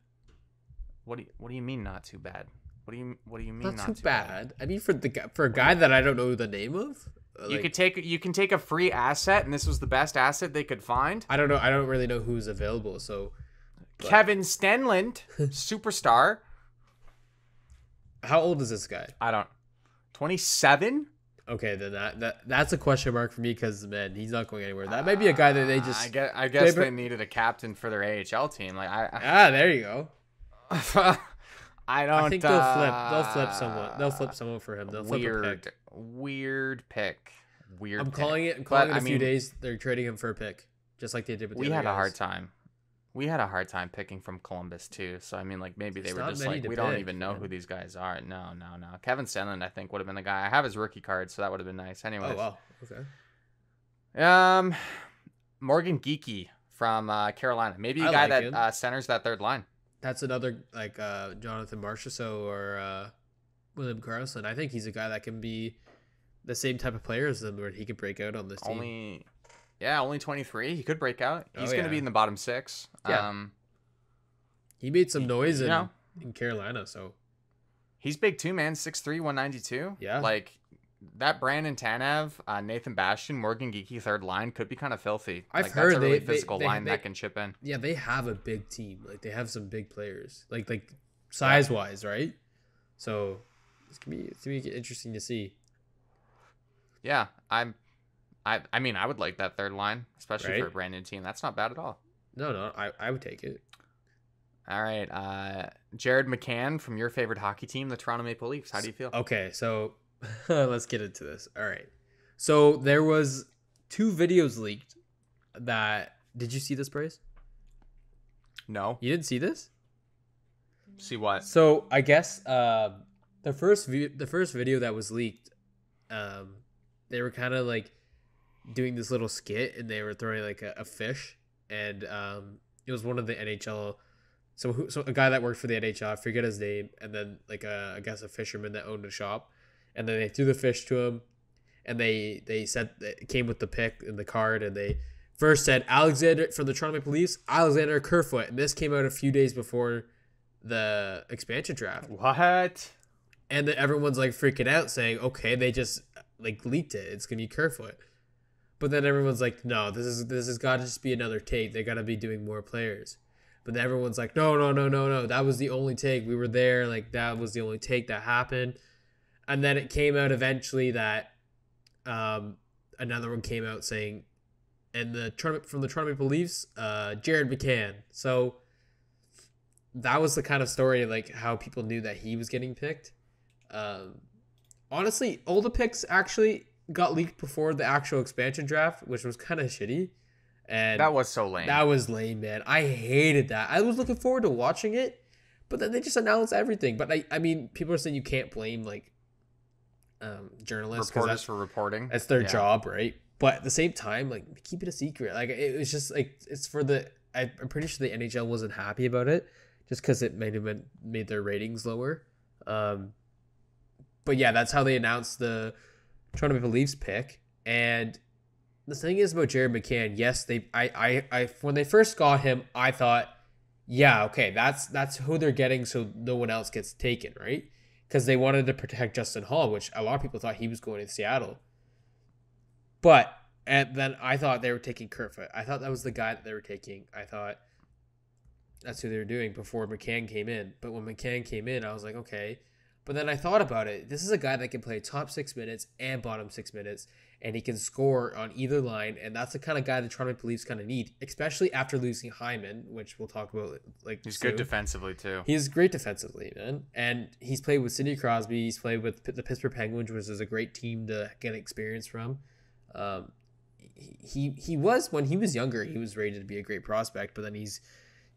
what do you what do you mean not too bad? What do you what do you mean Not, not, too bad. I mean, for the for a guy that I don't know the name of, uh, You could take you can take a free asset, and this was the best asset they could find. I don't know. I don't really know who's available. So But- Kevin Stenlund, superstar. how old is this guy? I don't. Twenty seven. Okay, then that, that that's a question mark for me because man, he's not going anywhere. That might be a guy that they just I guess I guess they- they needed a captain for their AHL team. Like I, ah. There you go. I, I don't. I think they'll flip. They'll flip uh, someone. They'll flip someone for him. They'll flip a weird, pick. weird pick. Weird. I'm pick. calling it. I'm But, calling it I a few mean, days. They're trading him for a pick, just like they did with We other had a hard time. We had a hard time picking from Columbus too. So I mean, like maybe they were just like, we don't even know man. who these guys are. No, no, no. Kevin Stenlund, I think, would have been the guy. I have his rookie card, so that would have been nice. Anyway. Oh wow. Okay. Um, Morgan Geekie from uh, Carolina, maybe a I guy like that uh, centers that third line. That's another like uh, Jonathan Marchessault or uh, William Karlsson. I think he's a guy that can be the same type of player as them, where he could break out on this team. Yeah, only twenty three. He could break out. Oh, He's going to be in the bottom six. Yeah. Um, He made some noise in, know. in Carolina, so he's big too, man. 6'3", 192. Yeah. like that. Brandon Tanev, uh, Nathan Bastian, Morgan Geekie, third line could be kind of filthy. I've like, heard that's a really they- physical they- line they- that can chip in. yeah, they have a big team. Like they have some big players, like like size wise, right? So it's gonna be it's gonna be interesting to see. Yeah, I'm. I, I mean, I would like that third line, especially for a brand new team. That's not bad at all. No, no, I, I would take it. All right, uh, Jared McCann from your favorite hockey team, the Toronto Maple Leafs. How do you feel? Okay, so let's get into this. All right. So there was two videos leaked that did you see this Bryce? No. You didn't see this? See what? So I guess um, the first vi- the first video that was leaked, um, they were kind of like doing this little skit and they were throwing like a, a fish and um, it was one of the NHL. So who, so a guy that worked for the NHL, I forget his name, and then like a I guess a fisherman that owned a shop, and then they threw the fish to him, and they they said it came with the pick and the card, and they first said Alexander from the Toronto Maple Leafs, Alexander Kerfoot, and this came out a few days before the expansion draft, What? and then everyone's like freaking out, saying, "Okay, they just like leaked it. It's gonna be Kerfoot." But then everyone's like, no, this is this has got to just be another take. They got to be doing more players. But then everyone's like, no, no, no, no, no. That was the only take. We were there. Like that was the only take that happened. And then it came out eventually that um, another one came out saying, and the tournament from the tournament believes uh, Jared McCann. So that was the kind of story like how people knew that he was getting picked. Um, honestly, all the picks actually got leaked before the actual expansion draft, which was kind of shitty. And That was so lame. that was lame, man. I hated that. I was looking forward to watching it, but then they just announced everything. But I, I mean, people are saying you can't blame like um, journalists Reporters that's, for reporting. that's their Yeah. job, right? But at the same time, like keep it a secret. Like it was just like it's for the. I, I'm pretty sure the NHL wasn't happy about it, just because it made have made their ratings lower. Um, but yeah, that's how they announced the Toronto Maple Leafs pick. And the thing is about Jared McCann, yes, they I, I I when they first got him, I thought, yeah, okay, that's that's who they're getting so no one else gets taken, right? Because they wanted to protect Justin Holl, which a lot of people thought he was going to Seattle. But and then I thought they were taking Kerfoot. I thought that was the guy that they were taking. I thought that's who they were doing before McCann came in. But when McCann came in, I was like, okay. But then I thought about it. This is a guy that can play top six minutes and bottom six minutes, and he can score on either line. And that's the kind of guy the Toronto Maple Leafs kind of need, especially after losing Hyman, which we'll talk about. Like He's soon. good defensively too. He's great defensively, man. And he's played with Sidney Crosby. He's played with the Pittsburgh Penguins, which is a great team to get experience from. Um, he he was when he was younger, he was rated to be a great prospect, but then he's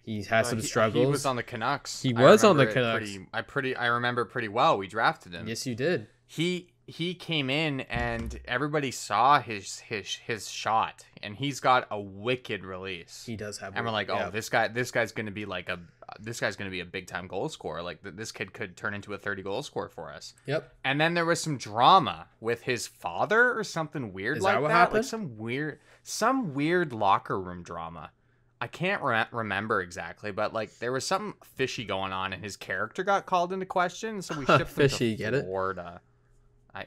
he's had Uh, some he- struggles. He was on the Canucks. He was on the Canucks. Pretty, I pretty I remember pretty well. We drafted him. yes, you did. He he came in and everybody saw his his his shot and he's got a wicked release. He does have. and we're like, oh, yeah. this guy this guy's gonna be like a this guy's gonna be a big time goal scorer. Like th- this kid could turn into a thirty goal scorer for us. Yep. And then there was some drama with his father or something weird Is like that what that. happened? Like some weird, some weird locker room drama. I can't re- remember exactly, but like there was something fishy going on, and his character got called into question. So we shipped him Fishy, to get? Florida.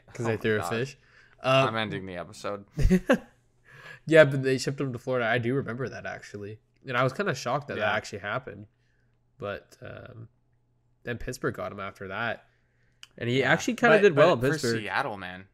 Because oh they threw a God. fish. I'm ending the episode. yeah, but they shipped him to Florida. I do remember that actually, and I was kind of shocked that Yeah. that actually happened. But um, then Pittsburgh got him after that, and he Yeah. actually kind of did well in Pittsburgh. Seattle, man.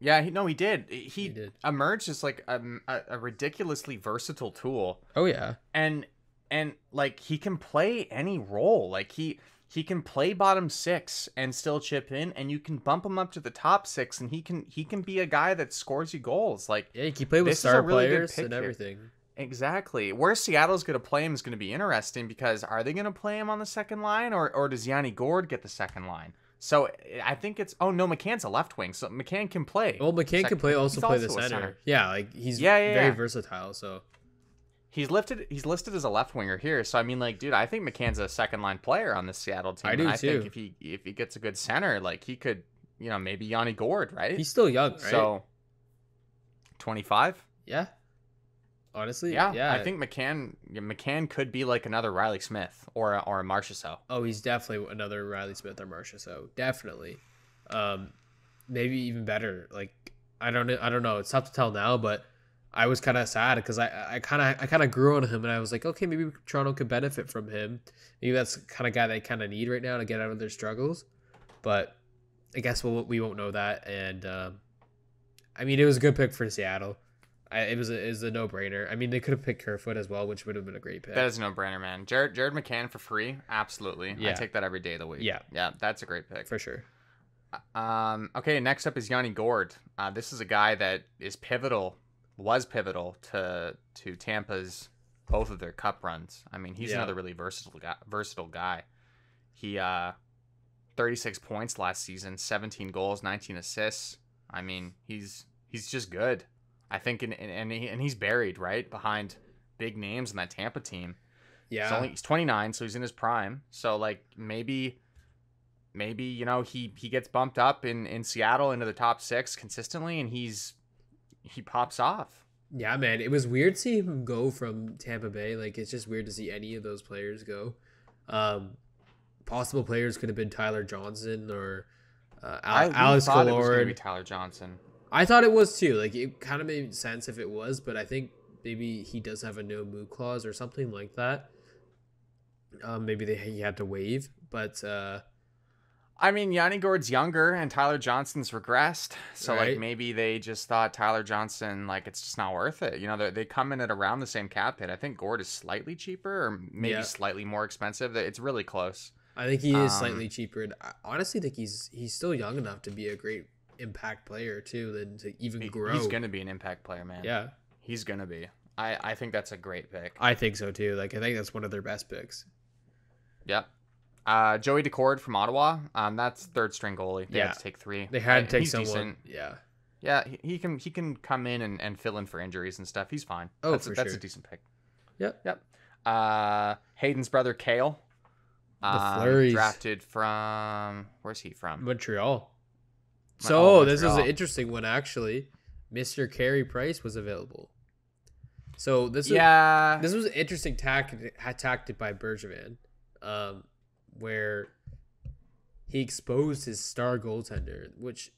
Yeah, he, no, he did. He, He did. emerged as like a, a, ridiculously versatile tool. Oh yeah, and and like he can play any role like he he can play bottom six and still chip in and you can bump him up to the top six and he can he can be a guy that scores you goals like yeah. He played with This star really players and here. everything. exactly where seattle's going to play him is going to be interesting because are they going to play him on the second line or or does Yanni Gourde get the second line so eh, i think it's oh no mccann's a left wing so mccann can play Well, McCann can play also play the also a center. center. Yeah, like he's Yeah, yeah, very yeah. versatile. So He's lifted. He's listed as a left winger here. So I mean, like, dude, I think McCann's a second line player on the Seattle team. I do I think too. if he if he gets a good center, like he could, you know, maybe Yanni Gourde, right? he's still young, right? So twenty five. yeah. Honestly, Yeah, yeah. I think McCann McCann could be like another Reilly Smith or a, or a Marchessault. Oh, he's definitely another Reilly Smith or Marcia. So definitely, um, maybe even better. Like I don't know. I don't know. It's tough to tell now, but I was kind of sad because I I kind of I kind of grew on him, and I was like, okay, maybe Toronto could benefit from him. Maybe that's kind of guy they kind of need right now to get out of their struggles. But I guess we'll, we won't know that. And um, I mean, it was a good pick for Seattle. I, it was a, it was a no brainer. I mean, they could have picked Kerfoot as well, which would have been a great pick. That is a no brainer, man. Jared Jared McCann for free, absolutely. I take that every day of the week. Yeah. yeah, that's a great pick. for sure. Um, okay, next up is Yanni Gourde. Uh, this is a guy that is pivotal, was pivotal to to Tampa's both of their cup runs. I mean, he's Yeah. another really versatile guy. Versatile guy. He uh, 36 points last season, 17 goals, 19 assists. I mean, he's he's just good. I think, and and, he, and he's buried right behind big names in that Tampa team. Yeah. He's only he's 29, so he's in his prime. So like maybe maybe you know he he gets bumped up in in Seattle into the top 6 consistently and he's he pops off. Yeah, man, it was weird to see him go from Tampa Bay. Like, it's just weird to see any of those players go. Um, possible players could have been Tyler Johnson or uh, I Al- we Alex thought it was going to be Tyler Johnson. I thought it was too. Like it kind of made sense if it was, but I think maybe he does have a no move clause or something like that. Um, maybe they he had to waive, but uh, I mean, Yanni Gourde's younger and Tyler Johnson's regressed. So, Right. like, maybe they just thought Tyler Johnson, like, it's just not worth it. You know, they, they come in at around the same cap hit. I think Gourde is slightly cheaper or maybe Yeah. slightly more expensive. It's really close. I think he is Um, slightly cheaper. And I honestly think he's he's still young enough to be a great impact player too, than to even grow. He's going to be an impact player, man. yeah, He's going to be. I, I think that's a great pick. I think so too. Like I think that's one of their best picks. Yep. Uh, Joey Daccord from Ottawa. Um, that's third string goalie. They Yeah. had to take three. They had to take he's someone. decent. Yeah. Yeah, he, he can he can come in and, and fill in for injuries and stuff. He's fine. Oh, that's for a, that's sure. a decent pick. Yep. Yep. Uh, Haydn's brother Kale. um, Flurries. drafted from where's he from? Montreal. So this is an interesting one actually. Mr. Carey Price was available. So this is yeah. this was an interesting tactic tactic by Bergevin, um, where he exposed his star goaltender, which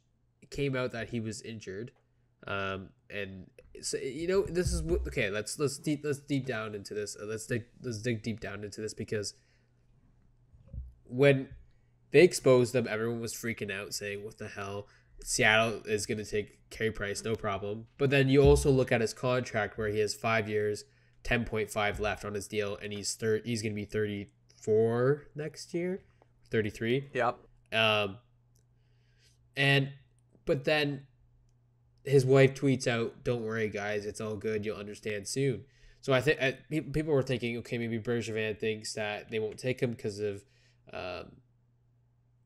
came out that he was injured, um, and so you know this is okay. Let's let's deep let's deep down into this. Let's dig let's dig deep down into this because when they exposed them, everyone was freaking out, saying, "What the hell." Seattle is going to take Carey Price, no problem. But then you also look at his contract where he has five years, ten point five left on his deal, and he's thir- he's going to be thirty four next year, thirty three. Yep. Um, and but then his wife tweets out, "Don't worry, guys, it's all good. You'll understand soon." So I think people were thinking, okay, maybe Bergevin thinks that they won't take him because of um,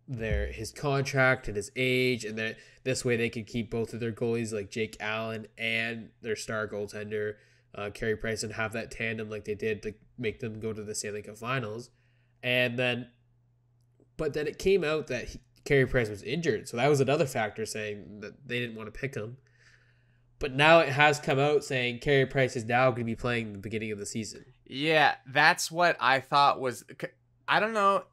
their his contract and his age, and that this way they could keep both of their goalies like Jake Allen and their star goaltender uh, Carey Price and have that tandem like they did to make them go to the Stanley Cup Finals, and then, but then it came out that he, Carey Price was injured, so that was another factor saying that they didn't want to pick him. But now it has come out saying Carey Price is now going to be playing the beginning of the season. Yeah, that's what I thought was. I don't know,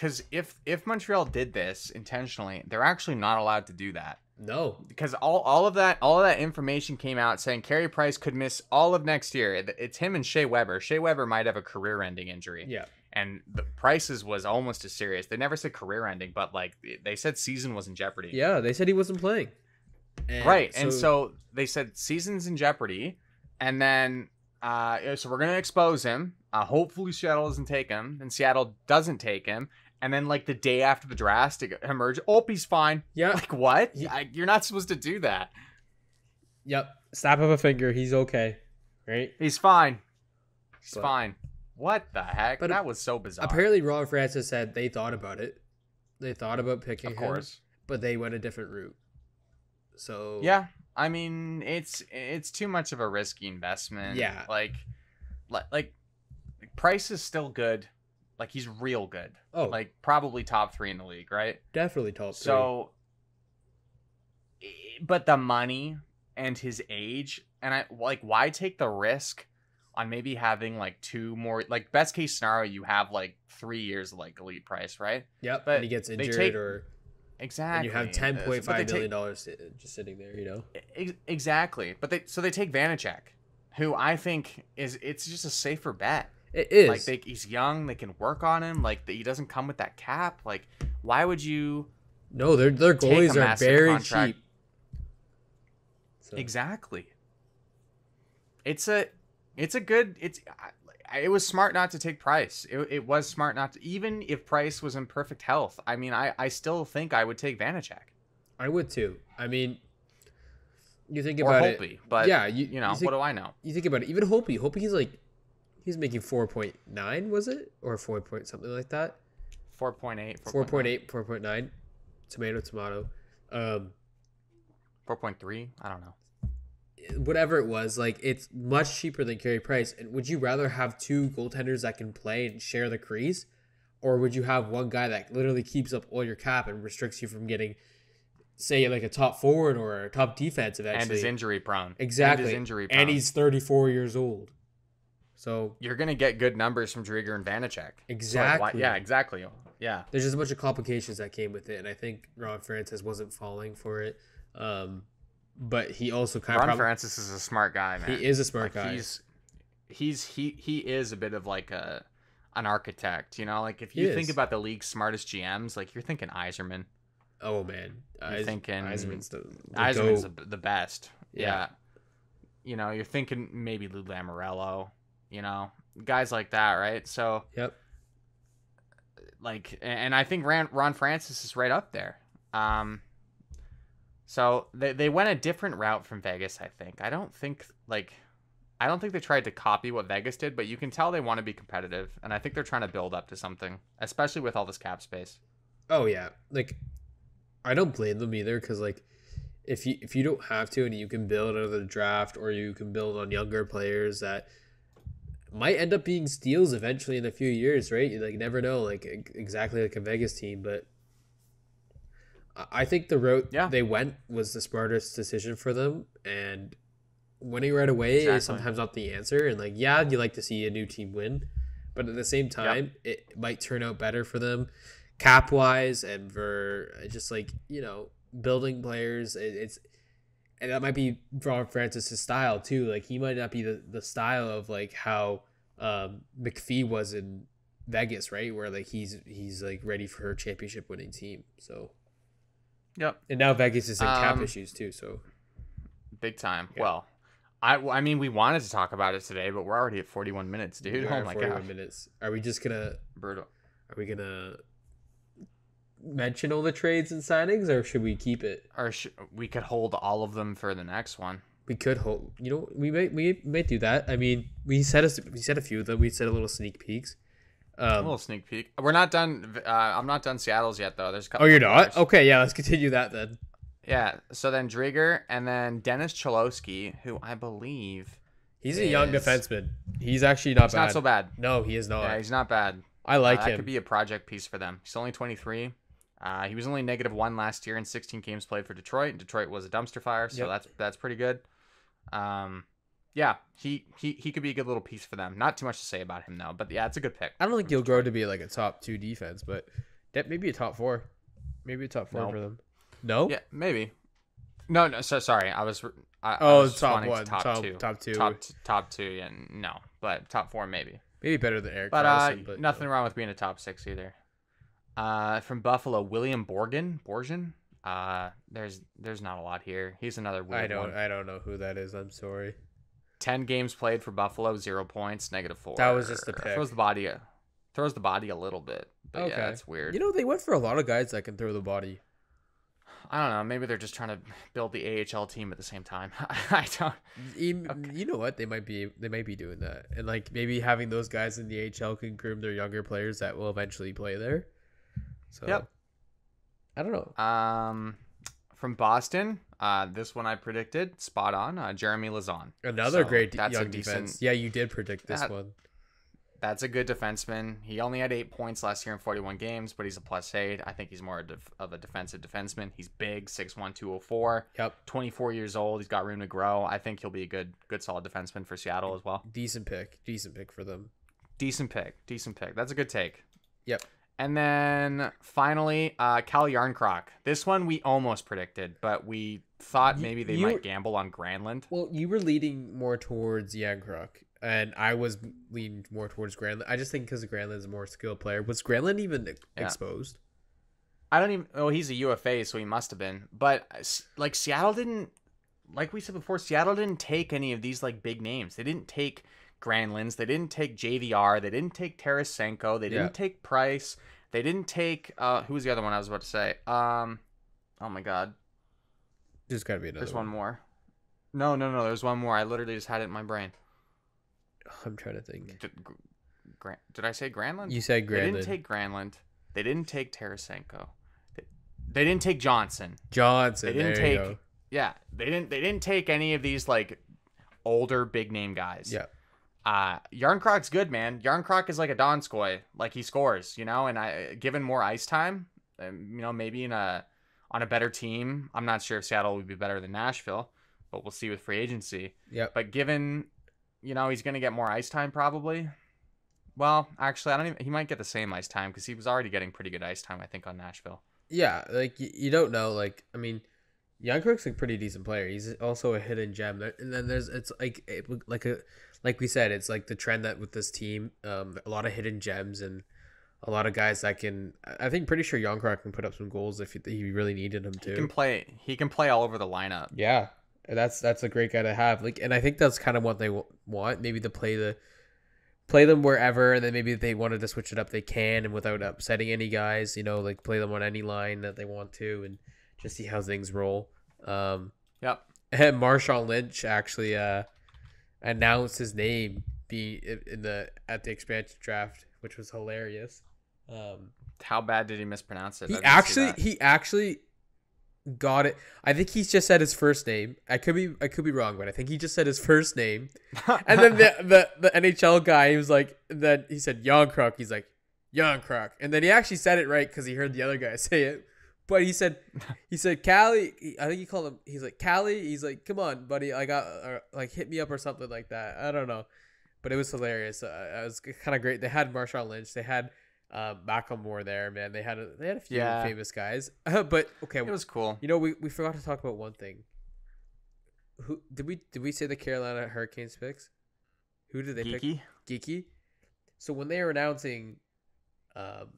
because if if Montreal did this intentionally, they're actually not allowed to do that. No, because all, all of that all of that information came out saying Carey Price could miss all of next year. It's him and Shea Weber. Shea Weber might have a career-ending injury, yeah, and the Price's was almost as serious. They never said career-ending, but like they said, season was in jeopardy. yeah, they said he wasn't playing. And right. and so they said season's in jeopardy, and then uh, so we're gonna expose him. Uh, hopefully Seattle doesn't take him, and Seattle doesn't take him. And then, like the day after the draft, it emerged. Oh, he's fine. yeah, Like what? He- I, you're not supposed to do that. yep, snap of a finger, he's okay, right? He's fine. He's But- fine. What the heck? But that was so bizarre. Apparently, Ron Francis said they thought about it. They thought about picking of him, course. but they went a different route. So Yeah. I mean, it's it's too much of a risky investment. Yeah. Like, like, like, Price is still good. Like he's real good. oh, Like probably top three in the league, right? definitely top three. So, but the money and his age, and I like, why take the risk on maybe having like two more? Like best case scenario, you have like three years of like elite price, right? yep, but and he gets injured, take- or Exactly. and you have ten Uh, point five take- dollars just sitting there. You know, Ex- Exactly. But they so they take Vanecek, who I think is it's just a safer bet. It is Like they, he's young, they can work on him. Like he doesn't come with that cap. Like why would you no, their their goalies are very contract? cheap. So, Exactly. It's a it's a good it's it was smart not to take Price. It, it was smart not to even if Price was in perfect health. I mean, I I still think I would take Vanecek I would too. I mean, you think about it. Holtby, but yeah, you, you know, think, what do I know? you think about it. Even Hopi, Hopi, he's he's making four point nine, was it, or four point something like that? 4.8, 4.8, 4.9, tomato, tomato. Um, 4.3, I don't know. whatever it was, like it's much cheaper than Carey Price. And would you rather have two goaltenders that can play and share the crease, or would you have one guy that literally keeps up all your cap and restricts you from getting, say, like a top forward or a top defense eventually? and is injury prone. exactly. And injury prone. And he's 34 years old. So you're gonna get good numbers from Driedger and Vanecek. So, like, Exactly. yeah, exactly. Yeah. there's just a bunch of complications that came with it, and I think Ron Francis wasn't falling for it. Um, but he also kind Ron of prob- Francis is a smart guy, man. he is a smart Like, guy. He's he's he he is a bit of like a an architect, you know. Like if He you think is. about the league's smartest GMs, like you're thinking Yzerman. oh man, You're Eis- thinking Eisman's the, the Yzerman's the, the best. Yeah. Yeah. You know, you're thinking maybe Lou Lamoriello, you know, guys like that, right? So Yep. like and I think Ron, Ron Francis is right up there. Um so they they went a different route from Vegas, I think. I don't think like I don't think they tried to copy what Vegas did, but you can tell they want to be competitive and I think they're trying to build up to something, especially with all this cap space. Oh yeah, like I don't blame them either because like if you if you don't have to and you can build another draft or you can build on younger players that might end up being steals eventually in a few years, right? You like never know, like exactly like a Vegas team, but I- think the route Yeah. they went was the smartest decision for them and winning right away is sometimes not the answer and like yeah you like to see a new team win but at the same time it might turn out better for them cap wise and for just like you know building players it's and that might be Ron Francis's style too like he might not be the, the style of like how um McPhee was in Vegas right where like he's he's like ready for a championship winning team so Yep. and now Vegas is in cap Um, issues too so Big time. Yeah. Well, I I mean we wanted to talk about it today, but we're already at 41 minutes, dude. We're Oh my 41 god. minutes are we just gonna Brutal. are we gonna mention all the trades and signings or should we keep it Or sh- we could hold all of them for the next one. We could hold. You know, we may we may do that. I mean, we said a, we said a few of them. We said a little sneak peeks. a Um, little sneak peek. We're not done. Uh, I'm not done Seattle's yet, though. There's a couple. oh, you're not. players. Okay, yeah. Let's continue that then. Yeah. So then Driedger and then Dennis Cholowski, who I believe He's a young defenseman. He's actually not he's bad. not so bad. No, he is not. Yeah, he's not bad. I like Uh, that him. could be a project piece for them. He's only 23. Uh, he was only negative one last year in 16 games played for Detroit. And Detroit was a dumpster fire, so Yep. that's that's pretty good. Um, yeah, he, he he could be a good little piece for them. Not too much to say about him though, but yeah, it's a good pick. I don't think he'll grow to be like a top two defense, but that maybe a top four, maybe a top four No. for them. No. Yeah, maybe. No, no. So sorry, I was. I, I Oh, was top wanting to one, top, top two, top two. top top two. Yeah, no, but top four maybe. Maybe better than Eric But uh, Carlson, but nothing no. wrong with being a top six either. Uh, from Buffalo, William Borgen, Borgen. Uh, there's there's not a lot here. He's another weird I don't. one. I don't know who that is. I'm sorry. Ten games played for Buffalo, zero points, negative four. That was just a pick. Throws the body, a, throws the body a little bit. But Okay. yeah, that's weird. You know, they went for a lot of guys that can throw the body. I don't know. Maybe they're just trying to build the AHL team at the same time. I don't. You, Okay. you know what? They might be they might be doing that, and like maybe having those guys in the AHL can groom their younger players that will eventually play there. So, Yep. I don't know. Um, from Boston, uh, this one I predicted spot on. Uh, Jeremy Lauzon. Another So, great that's a young defense. decent- Yeah, you did predict this That- one. That's a good defenseman. He only had eight points last year in 41 games, but he's a plus eight. I think he's more of a defensive defenseman. He's big, 6'1", 204, Yep, 24 years old. He's got room to grow. I think he'll be a good, good, solid defenseman for Seattle as well. decent pick. Decent pick for them. Decent pick. Decent pick. That's a good take. Yep. And then finally, uh, Cal Jarnkrok. This one we almost predicted, but we thought You- maybe they might gamble on Granlund. Well, you were leading more towards Jarnkrok, and I was leaning more towards Granlund. I just think because Granlund is a more skilled player. Was Granlund even Yeah. exposed? I don't even. Oh, he's a UFA, so he must have been. But uh, like Seattle didn't, like we said before, Seattle didn't take any of these like big names. They didn't take Granlunds. They didn't take JVR. They didn't take Tarasenko. They didn't Yeah. take Price. They didn't take. Uh, who was the other one I was about to say? Um, oh my God, There's got to be another there's one more. No, no, no. There's one more. I literally just had it in my brain. I'm trying to think. Did, Gran- did I say Granlund? You said They didn't take Granlund. They didn't take Tarasenko. They, they didn't take Johnson. Johnson. They didn't take yeah, they didn't they didn't take any of these like older big name guys. Yeah. Uh Jarnkrok's good, man. Yarncroc is like a Donskoi, like he scores, you know, and I given more ice time, um, you know, maybe in a on a better team. I'm not sure if Seattle would be better than Nashville, but we'll see with free agency. Yeah. But given, you know, he's going to get more ice time probably. Well, actually, I don't even. He might get the same ice time because he was already getting pretty good ice time, I think, on Nashville. Yeah, like you, you don't know. Like I mean, Jarnkrok's a pretty decent player. He's also a hidden gem. And then there's it's like it, like a like we said, it's like the trend that with this team, um, a lot of hidden gems and a lot of guys that can. I think pretty sure Jarnkrok can put up some goals if he really needed him to. He can play. He can play all over the lineup. Yeah, that's that's a great guy to have. Like, and I think that's kind of what they want. Maybe to play the play them wherever, and then maybe if they wanted to switch it up, they can, and without upsetting any guys. You know, like play them on any line that they want to, and just see how things roll. Um, yep. And Marshawn Lynch actually uh, announced his name be in the at the expansion draft, which was hilarious. Um, How bad did he mispronounce it? He actually he actually got it. I think he just said his first name. I could be I could be wrong, but I think he just said his first name. and then the, the the NHL guy, he was like, then he said Young Kruk. He's like Young Kruk, and then he actually said it right because he heard the other guy say it. But he said, he said, Callie. I think he called him. He's like Callie. He's like, come on, buddy. I got or, like hit me up or something like that. I don't know, but it was hilarious. Uh, it was kind of great. They had Marshawn Lynch. They had uh, Macklemore there, man. They had a, they had a few yeah. famous guys, but okay, it was cool. You know, we, we forgot to talk about one thing. Who did we did we say the Carolina Hurricanes picks? Who did they Geekie? pick? Geekie. So when they were announcing, um,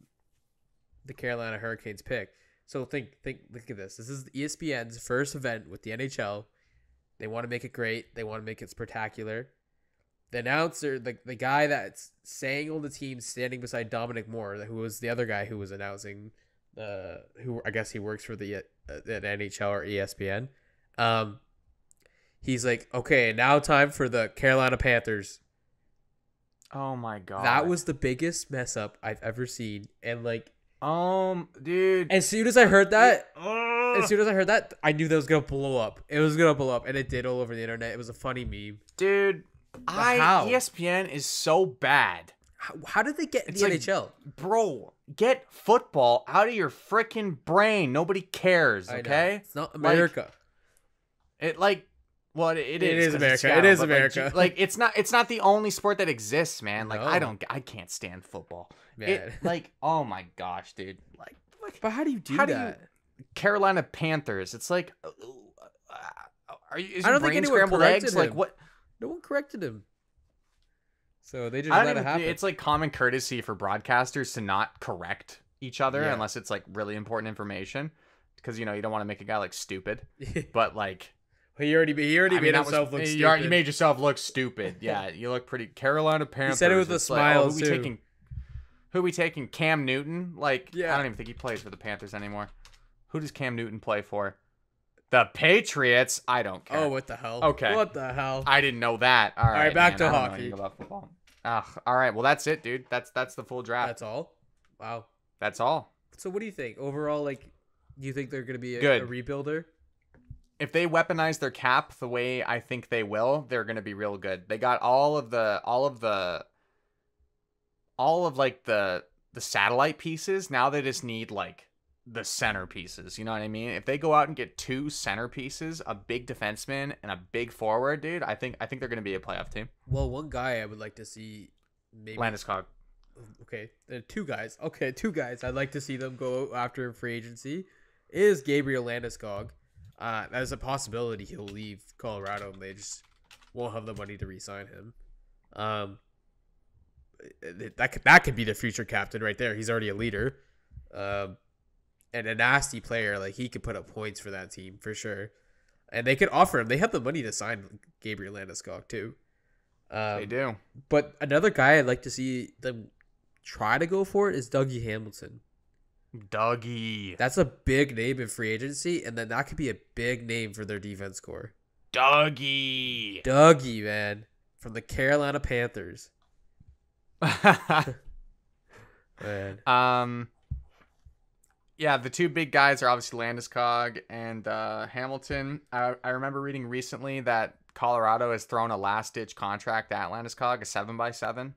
the Carolina Hurricanes pick, so think think look at this. This is ESPN's first event with the NHL. They want to make it great. They want to make it spectacular. The announcer, the, the guy that's saying all the teams standing beside Dominic Moore, who was the other guy who was announcing, uh, who I guess he works for the, uh, the NHL or ESPN. Um, he's like, okay, now time for the Carolina Panthers. Oh my god, that was the biggest mess up I've ever seen, and like um, dude. As soon as I heard that, uh, as soon as I heard that, I knew that was gonna blow up. It was gonna blow up, and it did all over the internet. It was a funny meme, dude. But I how? ESPN is so bad. How, how did they get it's the like, NHL, bro? Get football out of your freaking brain. Nobody cares. Okay, it's not America. Like, it like well, it, it, it is. is America. Seattle, it is America. Like, like, it's not. It's not the only sport that exists, man. Like no. I don't. I can't stand football. Man. It, like, oh my gosh, dude. Like, like but how do you do that? Do you, Carolina Panthers. It's like, uh, uh, are you? Is I don't think anyone scrambled eggs? Him. Like what? No one corrected him. So they just let even, it happen. It's like common courtesy for broadcasters to not correct each other yeah. unless it's like really important information, because you know you don't want to make a guy like stupid. but like. He already he already I made mean, himself was, look you, stupid. You made yourself look stupid. Yeah, you look pretty. Carolina Panthers. He said it with a smile like, oh, too. Who we taking? Cam Newton? Like, yeah. I don't even think he plays for the Panthers anymore. Who does Cam Newton play for? The Patriots? I don't care. Oh, what the hell? Okay. What the hell? I didn't know that. All right. All right, back man, to hockey. about football. Ugh, all right. Well, that's it, dude. That's that's the full draft. That's all. Wow. That's all. So, what do you think overall? Like, do you think they're going to be a, Good. a rebuilder? If they weaponize their cap the way I think they will, they're going to be real good. They got all of the all of the all of like the the satellite pieces. Now they just need like the centerpieces. You know what I mean? If they go out and get two centerpieces, a big defenseman and a big forward, dude, I think I think they're going to be a playoff team. Well, one guy I would like to see maybe Landeskog. Okay, there are two guys. Okay, two guys. I'd like to see them go after free agency. Is Gabriel Landeskog? Uh, that is a possibility. He'll leave Colorado, and they just won't have the money to re-sign him. Um, that could, that could be the future captain right there. He's already a leader, um, and a nasty player. Like he could put up points for that team for sure. And they could offer him. They have the money to sign Gabriel Landeskog too. Um, they do. But another guy I'd like to see them try to go for it is Dougie Hamilton. Dougie. That's a big name in free agency, and then that could be a big name for their defense core. Dougie. Dougie, man. From the Carolina Panthers. um, yeah, the two big guys are obviously Landeskog and uh, Hamilton. I, I remember reading recently that Colorado has thrown a last ditch contract at Landeskog, a seven by seven.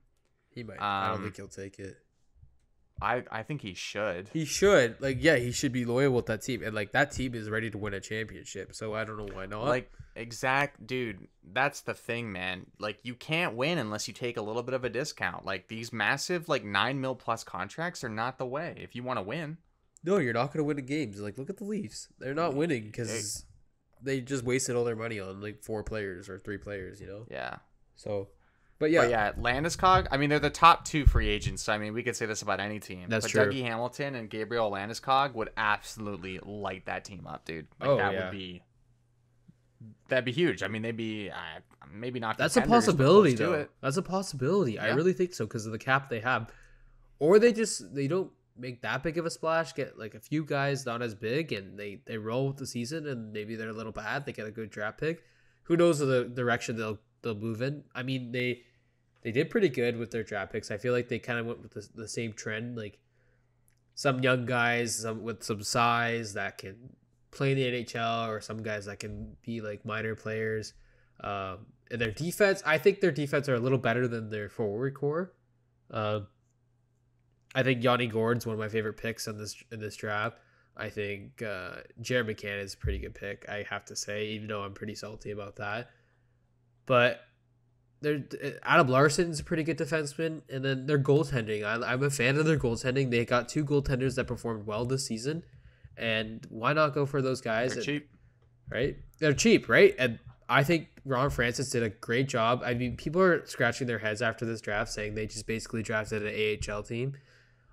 He might. Um, I don't um, think he'll take it. I I think he should. He should. Like, yeah, he should be loyal with that team, and like that team is ready to win a championship. So I don't know why not. Like, exact, dude. That's the thing, man. Like, you can't win unless you take a little bit of a discount. Like these massive, like nine mil plus contracts are not the way if you want to win. No, you're not going to win the games. Like, look at the Leafs. They're not winning because they just wasted all their money on like four players or three players, you know. Yeah. So, but yeah, But yeah, Landeskog. I mean, they're the top two free agents. So I mean, we could say this about any team. That's but true. Dougie Hamilton and Gabriel Landeskog would absolutely light that team up, dude. Like Oh, that yeah. would be. That'd be huge. I mean, they'd be uh, maybe not. that's a possibility though. That's a possibility. I really think so because of the cap they have, or they just they don't make that big of a splash. Get like a few guys not as big, and they they roll with the season, and maybe they're a little bad. They get a good draft pick. Who knows the direction they'll they'll move in? I mean they they did pretty good with their draft picks. I feel like they kind of went with the, the same trend, like some young guys some with some size that can play in the NHL, or some guys that can be like minor players. Um, and their defense, I think their defense are a little better than their forward core. Um, I think Yanni Gourde's one of my favorite picks in this in this draft. I think uh, Jared McCann is a pretty good pick. I have to say, even though I'm pretty salty about that. But they're uh, Adam Larsson's a pretty good defenseman, and then their goaltending. I, I'm a fan of their goaltending. They got two goaltenders that performed well this season, and why not go for those guys? They're And- cheap. right? They're cheap, right? And I think Ron Francis did a great job. I mean, people are scratching their heads after this draft, saying they just basically drafted an AHL team.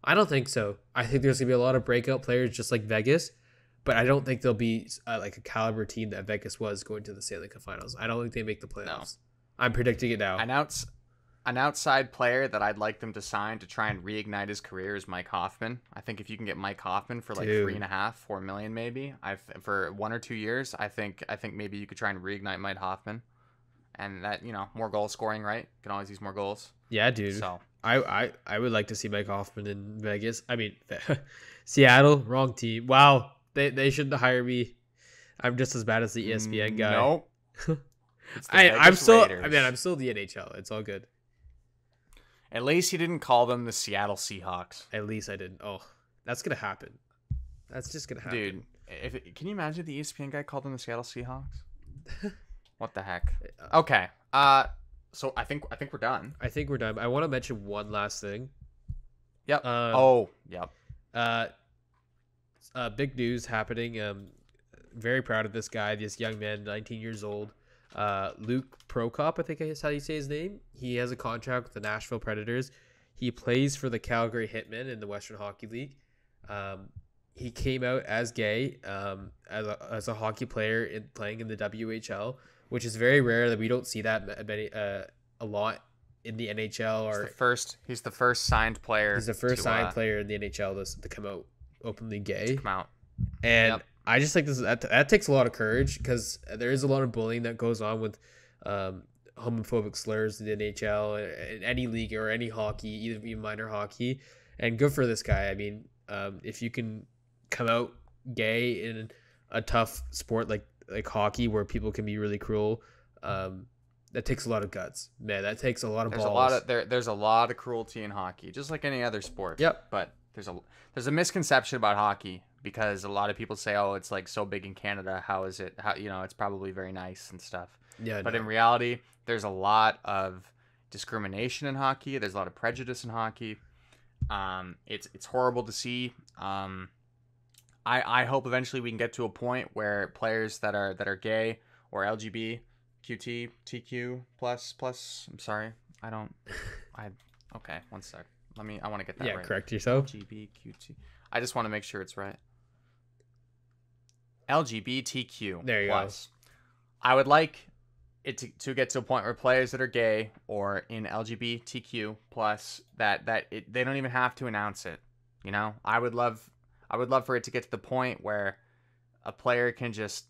I don't think so. I think there's gonna be a lot of breakout players, just like Vegas, but I don't think they'll be uh, like a caliber team that Vegas was going to the Stanley Cup Finals. I don't think they make the playoffs. I'm predicting it now. An outs, an outside player that I'd like them to sign to try and reignite his career is Mike Hoffman. I think if you can get Mike Hoffman for like Dude. three and a half, four million, maybe, I for one or two years, I think I think maybe you could try and reignite Mike Hoffman, and that you know more goal scoring, right? You can always use more goals. yeah, dude. So I, I I would like to see Mike Hoffman in Vegas. I mean, Seattle, wrong team. Wow, they they shouldn't hire me. I'm just as bad as the E ESPN guy. Nope. I, I'm still. I mean, I'm still the NHL. It's all good. At least he didn't call them the Seattle Seahawks, At least I didn't. Oh, that's gonna happen. That's just gonna happen. dude. If it, can you imagine the ESPN guy called them the Seattle Seahawks? what the heck? Okay. Uh, so I think I think we're done. I think we're done. I want to mention one last thing. Yep. Um, oh, yep. Uh, uh, big news happening. Um, very proud of this guy, this young man, 19 years old. Uh, Luke Prokop, I think is how you say his name. He has a contract with the Nashville Predators. He plays for the Calgary Hitmen in the Western Hockey League. Um, he came out as gay um, as, a, as a hockey player in playing in the WHL, which is very rare that we don't see that many uh, a lot in the NHL He's or the first. He's the first signed player. He's the first to, signed uh, player in the NHL to, to come out openly gay, come out. and Yep. I just think this that that takes a lot of courage because there is a lot of bullying that goes on with um, homophobic slurs in the NHL, in any league or any hockey, even even minor hockey, and good for this guy. I mean, um, if you can come out gay in a tough sport like like hockey where people can be really cruel. Um, that takes a lot of guts, man. That takes a lot of There's balls. a lot of there. There's a lot of cruelty in hockey, just like any other sport. Yep. But there's a there's a misconception about hockey because a lot of people say, "Oh, it's like so big in Canada. How is it? How you know? It's probably very nice and stuff." yeah, But no. in reality, there's a lot of discrimination in hockey. There's a lot of prejudice in hockey. Um, it's it's horrible to see. Um, I I hope eventually we can get to a point where players that are that are gay or LGBT, QT, TQ plus plus. I'm sorry, I don't. I okay. One sec. Let me. I want to get that yeah, right. correct yourself. LGBTQT. I just want to make sure it's right. LGBTQ. There you go. I would like it to, to get to a point where players that are gay or in LGBTQ plus that that it, they don't even have to announce it. You know, I would love I would love for it to get to the point where a player can just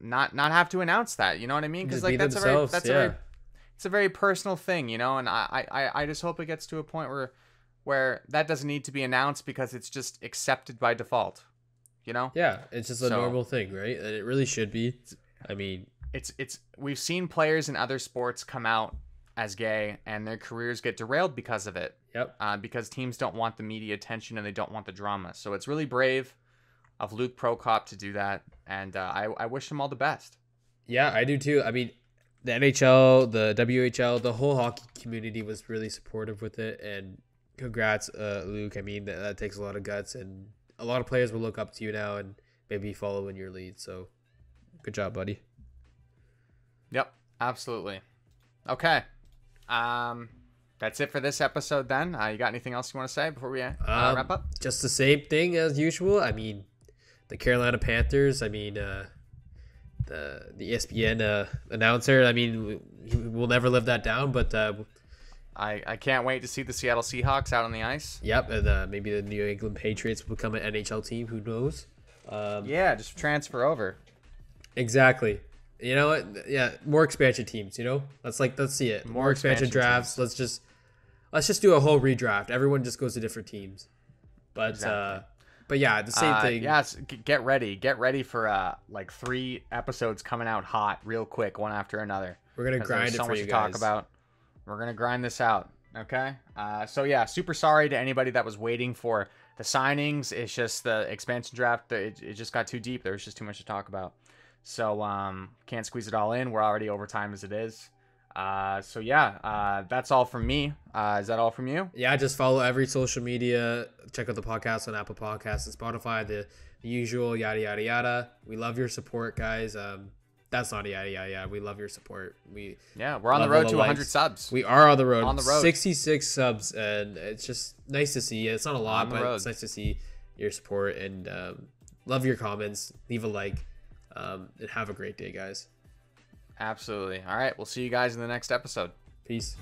not not have to announce that. You know what I mean? Because like be that's themselves, a very that's yeah. a very it's a very personal thing, you know, and I, I, I just hope it gets to a point where where that doesn't need to be announced because it's just accepted by default. You know? Yeah, it's just a So- normal thing, right? And it really should be. I mean, It's it's we've seen players in other sports come out as gay and their careers get derailed because of it. yep. Uh, because teams don't want the media attention and they don't want the drama. So it's really brave of Luke Prokop to do that, and uh, I I wish him all the best. Yeah, I do too. I mean, the NHL, the WHL, the whole hockey community was really supportive with it, and congrats, uh, Luke. I mean, that, that takes a lot of guts, and a lot of players will look up to you now and maybe follow in your lead. So Good job, buddy. Yep, absolutely. Okay. Um, that's it for this episode then. Uh, you got anything else you want to say before we uh, Um, wrap up? Just the same thing as usual. I mean, the Carolina Panthers. I mean, uh, the the ESPN uh, announcer. I mean, we, we'll never live that down. But uh, I, I can't wait to see the Seattle Seahawks out on the ice. yep, and uh, maybe the New England Patriots will become an NHL team. Who knows? Um, Yeah, just transfer over. Exactly. You know what? Yeah, more expansion teams. You know, let's like let's see it. More, More expansion, expansion drafts. Let's just let's just do a whole redraft. Everyone just goes to different teams. But uh, Exactly. But yeah, the same Uh, thing. Yes, get ready. Get ready for uh like three episodes coming out hot, real quick, one after another. We're gonna grind there's it so for much you to guys. talk about. We're gonna grind this out. Okay. Uh, so yeah, super sorry to anybody that was waiting for the signings. It's just the expansion draft. It, it just got too deep. There was just too much to talk about. So um, can't squeeze it all in. We're already over time as it is. Uh, so yeah, uh, that's all from me. Uh, is that all from you? Yeah, just follow every social media. Check out the podcast on Apple Podcasts and Spotify. The, the usual yada yada yada. We love your support, guys. Um, that's not yada yada yada. We love your support. We Yeah, we're on the road to 100 likes. subs. we are on the road. On the road. 66 subs, and it's just nice to see. It's not a lot, but road. it's nice to see your support and um, love your comments. Leave a like, um, and have a great day, guys. Absolutely. All right, we'll see you guys in the next episode. Peace.